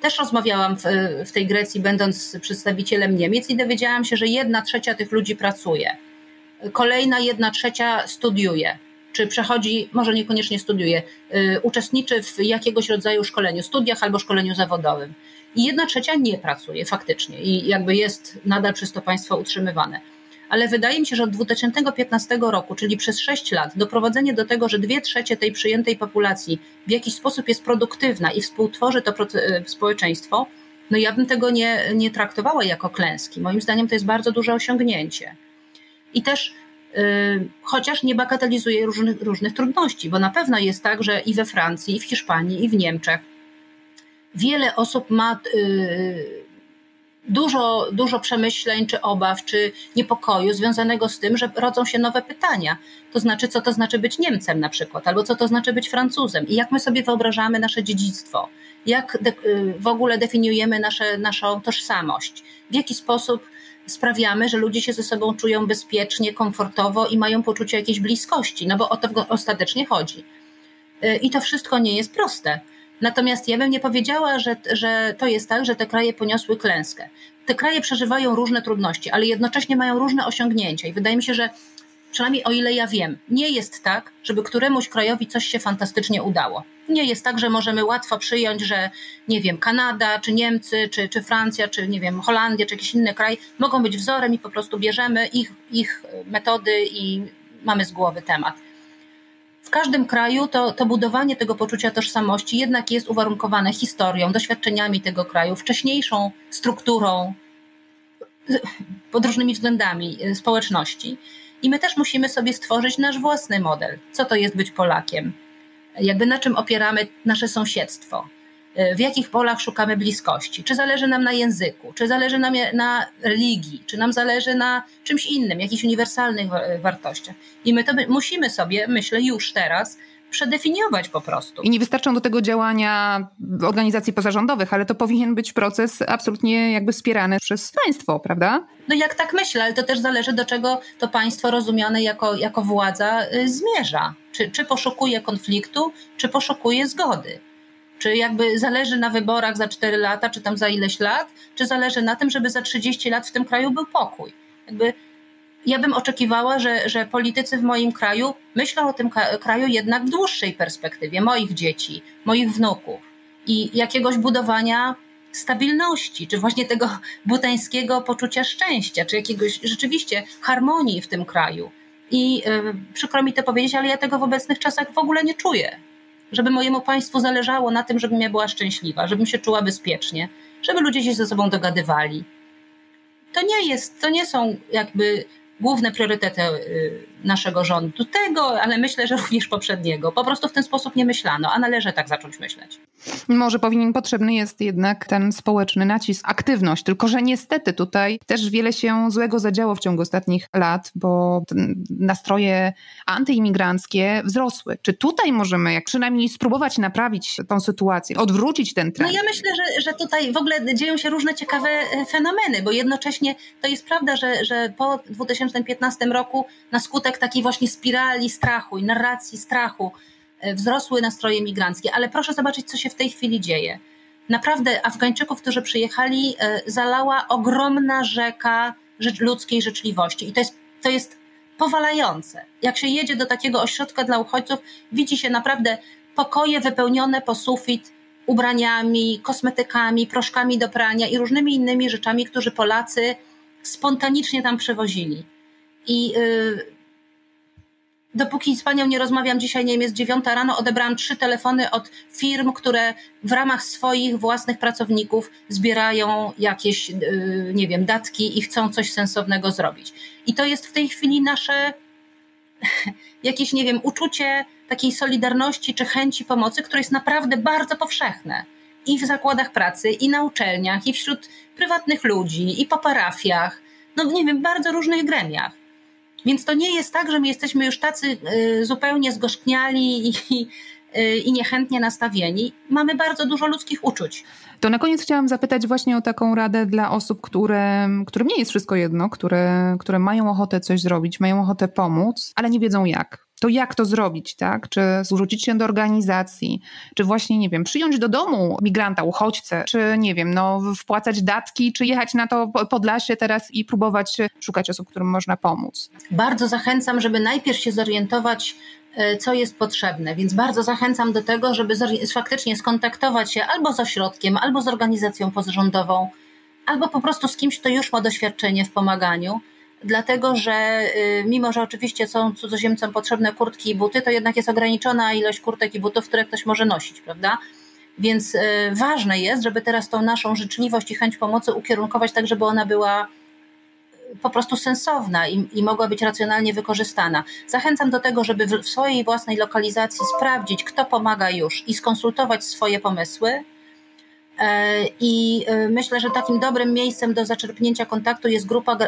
S5: też rozmawiałam w, w tej Grecji, będąc przedstawicielem Niemiec, i dowiedziałam się, że jedna trzecia tych ludzi pracuje kolejna jedna trzecia studiuje, czy przechodzi, może niekoniecznie studiuje, y, uczestniczy w jakiegoś rodzaju szkoleniu, studiach albo szkoleniu zawodowym. I jedna trzecia nie pracuje faktycznie i jakby jest nadal przez to państwo utrzymywane. Ale wydaje mi się, że od 2015 roku, czyli przez 6 lat, doprowadzenie do tego, że dwie trzecie tej przyjętej populacji w jakiś sposób jest produktywna i współtworzy to y, społeczeństwo, no ja bym tego nie, nie traktowała jako klęski. Moim zdaniem to jest bardzo duże osiągnięcie i też y, chociaż nie bagatelizuje różnych, różnych trudności, bo na pewno jest tak, że i we Francji, i w Hiszpanii, i w Niemczech wiele osób ma y, dużo, dużo przemyśleń, czy obaw, czy niepokoju związanego z tym, że rodzą się nowe pytania. To znaczy, co to znaczy być Niemcem na przykład, albo co to znaczy być Francuzem. I jak my sobie wyobrażamy nasze dziedzictwo, jak y, w ogóle definiujemy nasze, naszą tożsamość, w jaki sposób sprawiamy, że ludzie się ze sobą czują bezpiecznie, komfortowo i mają poczucie jakiejś bliskości, no bo o to ostatecznie chodzi. Y, I to wszystko nie jest proste. Natomiast ja bym nie powiedziała, że, że to jest tak, że te kraje poniosły klęskę. Te kraje przeżywają różne trudności, ale jednocześnie mają różne osiągnięcia i wydaje mi się, że przynajmniej o ile ja wiem, nie jest tak, żeby któremuś krajowi coś się fantastycznie udało. Nie jest tak, że możemy łatwo przyjąć, że nie wiem, Kanada, czy Niemcy, czy, czy Francja, czy nie wiem, Holandia, czy jakiś inny kraj mogą być wzorem i po prostu bierzemy ich, ich metody i mamy z głowy temat. w każdym kraju to, to budowanie tego poczucia tożsamości jednak jest uwarunkowane historią, doświadczeniami tego kraju, wcześniejszą strukturą, pod różnymi względami y, społeczności. I my też musimy sobie stworzyć nasz własny model. Co to jest być Polakiem? Jakby na czym opieramy nasze sąsiedztwo? Y, w jakich polach szukamy bliskości? Czy zależy nam na języku? Czy zależy nam na religii? Czy nam zależy na czymś innym, jakichś uniwersalnych wartościach? I my to musimy sobie, myślę, już teraz przedefiniować po prostu.
S2: I nie wystarczą do tego działania organizacji pozarządowych, ale to powinien być proces absolutnie jakby wspierany przez państwo, prawda?
S5: No jak tak myślę, ale to też zależy do czego to państwo rozumiane jako, jako władza y, zmierza. Czy, czy poszukuje konfliktu, czy poszukuje zgody. Czy jakby zależy na wyborach za 4 lata, czy tam za ileś lat, czy zależy na tym, żeby za 30 lat w tym kraju był pokój. Jakby ja bym oczekiwała, że, że politycy w moim kraju myślą o tym kraju jednak w dłuższej perspektywie, moich dzieci, moich wnuków i jakiegoś budowania stabilności, czy właśnie tego butańskiego poczucia szczęścia, czy jakiegoś rzeczywiście harmonii w tym kraju. I yy, przykro mi to powiedzieć, ale ja tego w obecnych czasach w ogóle nie czuję. Żeby mojemu państwu zależało na tym, żebym ja była szczęśliwa, żebym się czuła bezpiecznie, żeby ludzie się ze sobą dogadywali. To nie jest, to nie są jakby główne priorytety y, naszego rządu, tego, ale myślę, że również poprzedniego. Po prostu w ten sposób nie myślano, a należy tak zacząć myśleć.
S2: Może powinien potrzebny jest jednak ten społeczny nacisk, aktywność, tylko że niestety tutaj też wiele się złego zadziało w ciągu ostatnich lat, bo nastroje antyimigranckie wzrosły. Czy tutaj możemy jak przynajmniej spróbować naprawić tą sytuację, odwrócić ten trend?
S5: No ja myślę, że, że tutaj w ogóle dzieją się różne ciekawe e, fenomeny, bo jednocześnie to jest prawda, że, że po 2015 roku na skutek skutek takiej właśnie spirali strachu i narracji strachu e, wzrosły nastroje migranckie. Ale proszę zobaczyć, co się w tej chwili dzieje. Naprawdę Afgańczyków, którzy przyjechali, e, zalała ogromna rzeka ludzkiej życzliwości. I to jest, to jest powalające. Jak się jedzie do takiego ośrodka dla uchodźców, widzi się naprawdę pokoje wypełnione po sufit ubraniami, kosmetykami, proszkami do prania i różnymi innymi rzeczami, którzy Polacy spontanicznie tam przewozili. I yy, Dopóki z panią nie rozmawiam, dzisiaj nie wiem, jest dziewiąta rano, odebrałam trzy telefony od firm, które w ramach swoich własnych pracowników zbierają jakieś, y, nie wiem, datki i chcą coś sensownego zrobić. I to jest w tej chwili nasze jakieś, nie wiem, uczucie takiej solidarności czy chęci pomocy, które jest naprawdę bardzo powszechne. I w zakładach pracy, i na uczelniach, i wśród prywatnych ludzi, i po parafiach, no nie wiem, bardzo różnych gremiach. Więc to nie jest tak, że my jesteśmy już tacy y, zupełnie zgorzkniali i, y, i niechętnie nastawieni. Mamy bardzo dużo ludzkich uczuć.
S2: To na koniec chciałam zapytać właśnie o taką radę dla osób, które, którym nie jest wszystko jedno, które, które mają ochotę coś zrobić, mają ochotę pomóc, ale nie wiedzą jak to jak to zrobić, tak? Czy zwrócić się do organizacji, czy właśnie, nie wiem, przyjąć do domu migranta, uchodźcę, czy nie wiem, no wpłacać datki, czy jechać na to Podlasie teraz i próbować szukać osób, którym można pomóc.
S5: Bardzo zachęcam, żeby najpierw się zorientować, e, co jest potrzebne, więc bardzo zachęcam do tego, żeby faktycznie skontaktować się albo z ośrodkiem, albo z organizacją pozarządową, albo po prostu z kimś, kto już ma doświadczenie w pomaganiu dlatego że y, mimo, że oczywiście są cudzoziemcom potrzebne kurtki i buty, to jednak jest ograniczona ilość kurtek i butów, które ktoś może nosić, prawda? Więc y, ważne jest, żeby teraz tą naszą życzliwość i chęć pomocy ukierunkować tak, żeby ona była y, po prostu sensowna i, i mogła być racjonalnie wykorzystana. Zachęcam do tego, żeby w, w swojej własnej lokalizacji sprawdzić, kto pomaga już i skonsultować swoje pomysły, I e, myślę, że takim dobrym miejscem do zaczerpnięcia kontaktu jest grupa,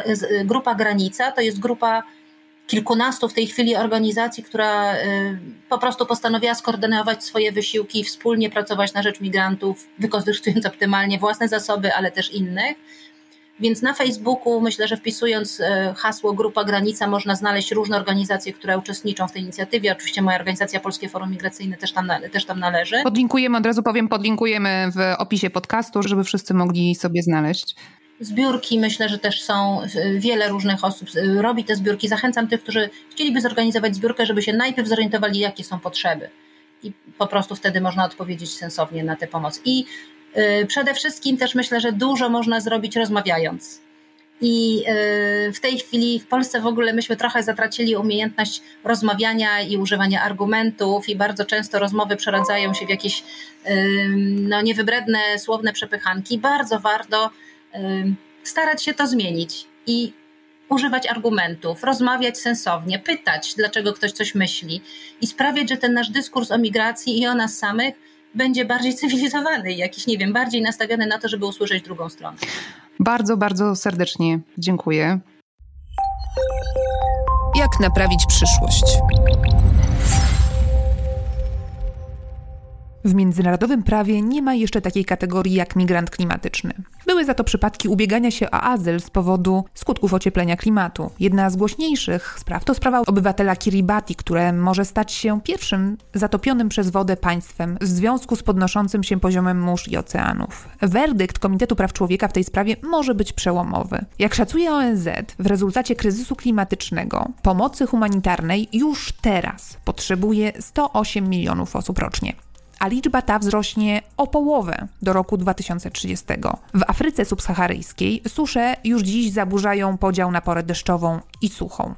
S5: grupa Granica. To jest grupa kilkunastu w tej chwili organizacji, która e, po prostu postanowiła skoordynować swoje wysiłki i wspólnie pracować na rzecz migrantów, wykorzystując optymalnie własne zasoby, ale też innych. Więc na Facebooku myślę, że wpisując e, hasło Grupa Granica można znaleźć różne organizacje, które uczestniczą w tej inicjatywie. Oczywiście moja organizacja Polskie Forum Migracyjne też tam, też tam należy.
S2: Podlinkujemy, od razu powiem, podlinkujemy w opisie podcastu, żeby wszyscy mogli sobie znaleźć.
S5: Zbiórki myślę, że też są, e, wiele różnych osób e, robi te zbiórki. Zachęcam tych, którzy chcieliby zorganizować zbiórkę, żeby się najpierw zorientowali, jakie są potrzeby. I po prostu wtedy można odpowiedzieć sensownie na tę pomoc. I przede wszystkim też myślę, że dużo można zrobić rozmawiając. I y, w tej chwili w Polsce w ogóle myśmy trochę zatracili umiejętność rozmawiania i używania argumentów, i bardzo często rozmowy przeradzają się w jakieś no, niewybredne słowne przepychanki. Bardzo warto starać się to zmienić i używać argumentów, rozmawiać sensownie, pytać, dlaczego ktoś coś myśli i sprawiać, że ten nasz dyskurs o migracji i o nas samych będzie bardziej cywilizowany, jakiś, nie wiem, bardziej nastawiony na to, żeby usłyszeć drugą stronę.
S2: Bardzo, bardzo serdecznie dziękuję.
S3: Jak naprawić przyszłość?
S2: W międzynarodowym prawie nie ma jeszcze takiej kategorii jak migrant klimatyczny. Były za to przypadki ubiegania się o azyl z powodu skutków ocieplenia klimatu. Jedna z głośniejszych spraw to sprawa obywatela Kiribati, które może stać się pierwszym zatopionym przez wodę państwem w związku z podnoszącym się poziomem mórz i oceanów. Werdykt Komitetu Praw Człowieka w tej sprawie może być przełomowy. Jak szacuje ONZ, w rezultacie kryzysu klimatycznego pomocy humanitarnej już teraz potrzebuje 108 milionów osób rocznie a liczba ta wzrośnie o połowę do roku 2030. W Afryce subsaharyjskiej susze już dziś zaburzają podział na porę deszczową i suchą.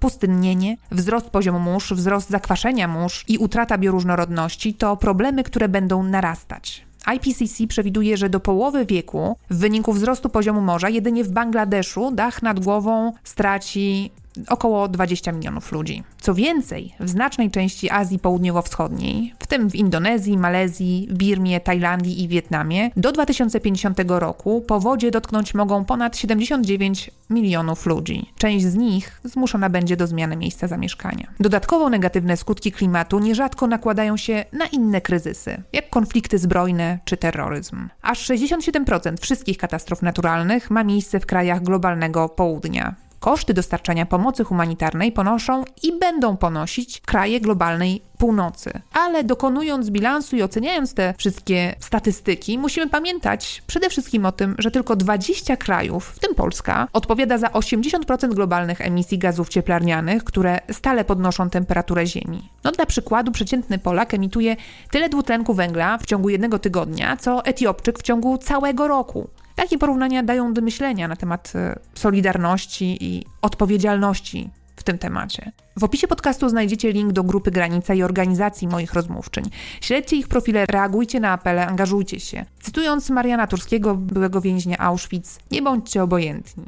S2: Pustynnienie, wzrost poziomu mórz, wzrost zakwaszenia mórz i utrata bioróżnorodności to problemy, które będą narastać. IPCC przewiduje, że do połowy wieku w wyniku wzrostu poziomu morza jedynie w Bangladeszu dach nad głową straci około 20 milionów ludzi. Co więcej, w znacznej części Azji Południowo-Wschodniej, w tym w Indonezji, Malezji, Birmie, Tajlandii i Wietnamie, do 2050 roku powodzie dotknąć mogą ponad 79 milionów ludzi. Część z nich zmuszona będzie do zmiany miejsca zamieszkania. Dodatkowo negatywne skutki klimatu nierzadko nakładają się na inne kryzysy, jak konflikty zbrojne czy terroryzm. Aż 67% wszystkich katastrof naturalnych ma miejsce w krajach globalnego południa. Koszty dostarczania pomocy humanitarnej ponoszą i będą ponosić kraje globalnej północy. Ale dokonując bilansu i oceniając te wszystkie statystyki, musimy pamiętać przede wszystkim o tym, że tylko 20 krajów, w tym Polska, odpowiada za 80% globalnych emisji gazów cieplarnianych, które stale podnoszą temperaturę Ziemi. No dla przykładu przeciętny Polak emituje tyle dwutlenku węgla w ciągu jednego tygodnia, co Etiopczyk w ciągu całego roku. Takie porównania dają do myślenia na temat e, solidarności i odpowiedzialności w tym temacie. W opisie podcastu znajdziecie link do grupy Granica i organizacji moich rozmówczyń. Śledźcie ich profile, reagujcie na apele, angażujcie się. Cytując Mariana Turskiego, byłego więźnia Auschwitz, nie bądźcie obojętni.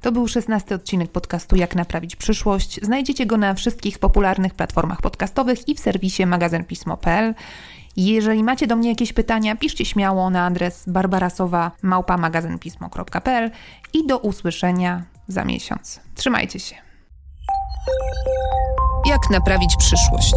S2: To był szesnasty odcinek podcastu Jak naprawić przyszłość. Znajdziecie go na wszystkich popularnych platformach podcastowych i w serwisie magazynpismo.pl. Jeżeli macie do mnie jakieś pytania, piszcie śmiało na adres barbarasowa.małpamagazynpismo.pl i do usłyszenia za miesiąc. Trzymajcie się.
S3: Jak naprawić przyszłość?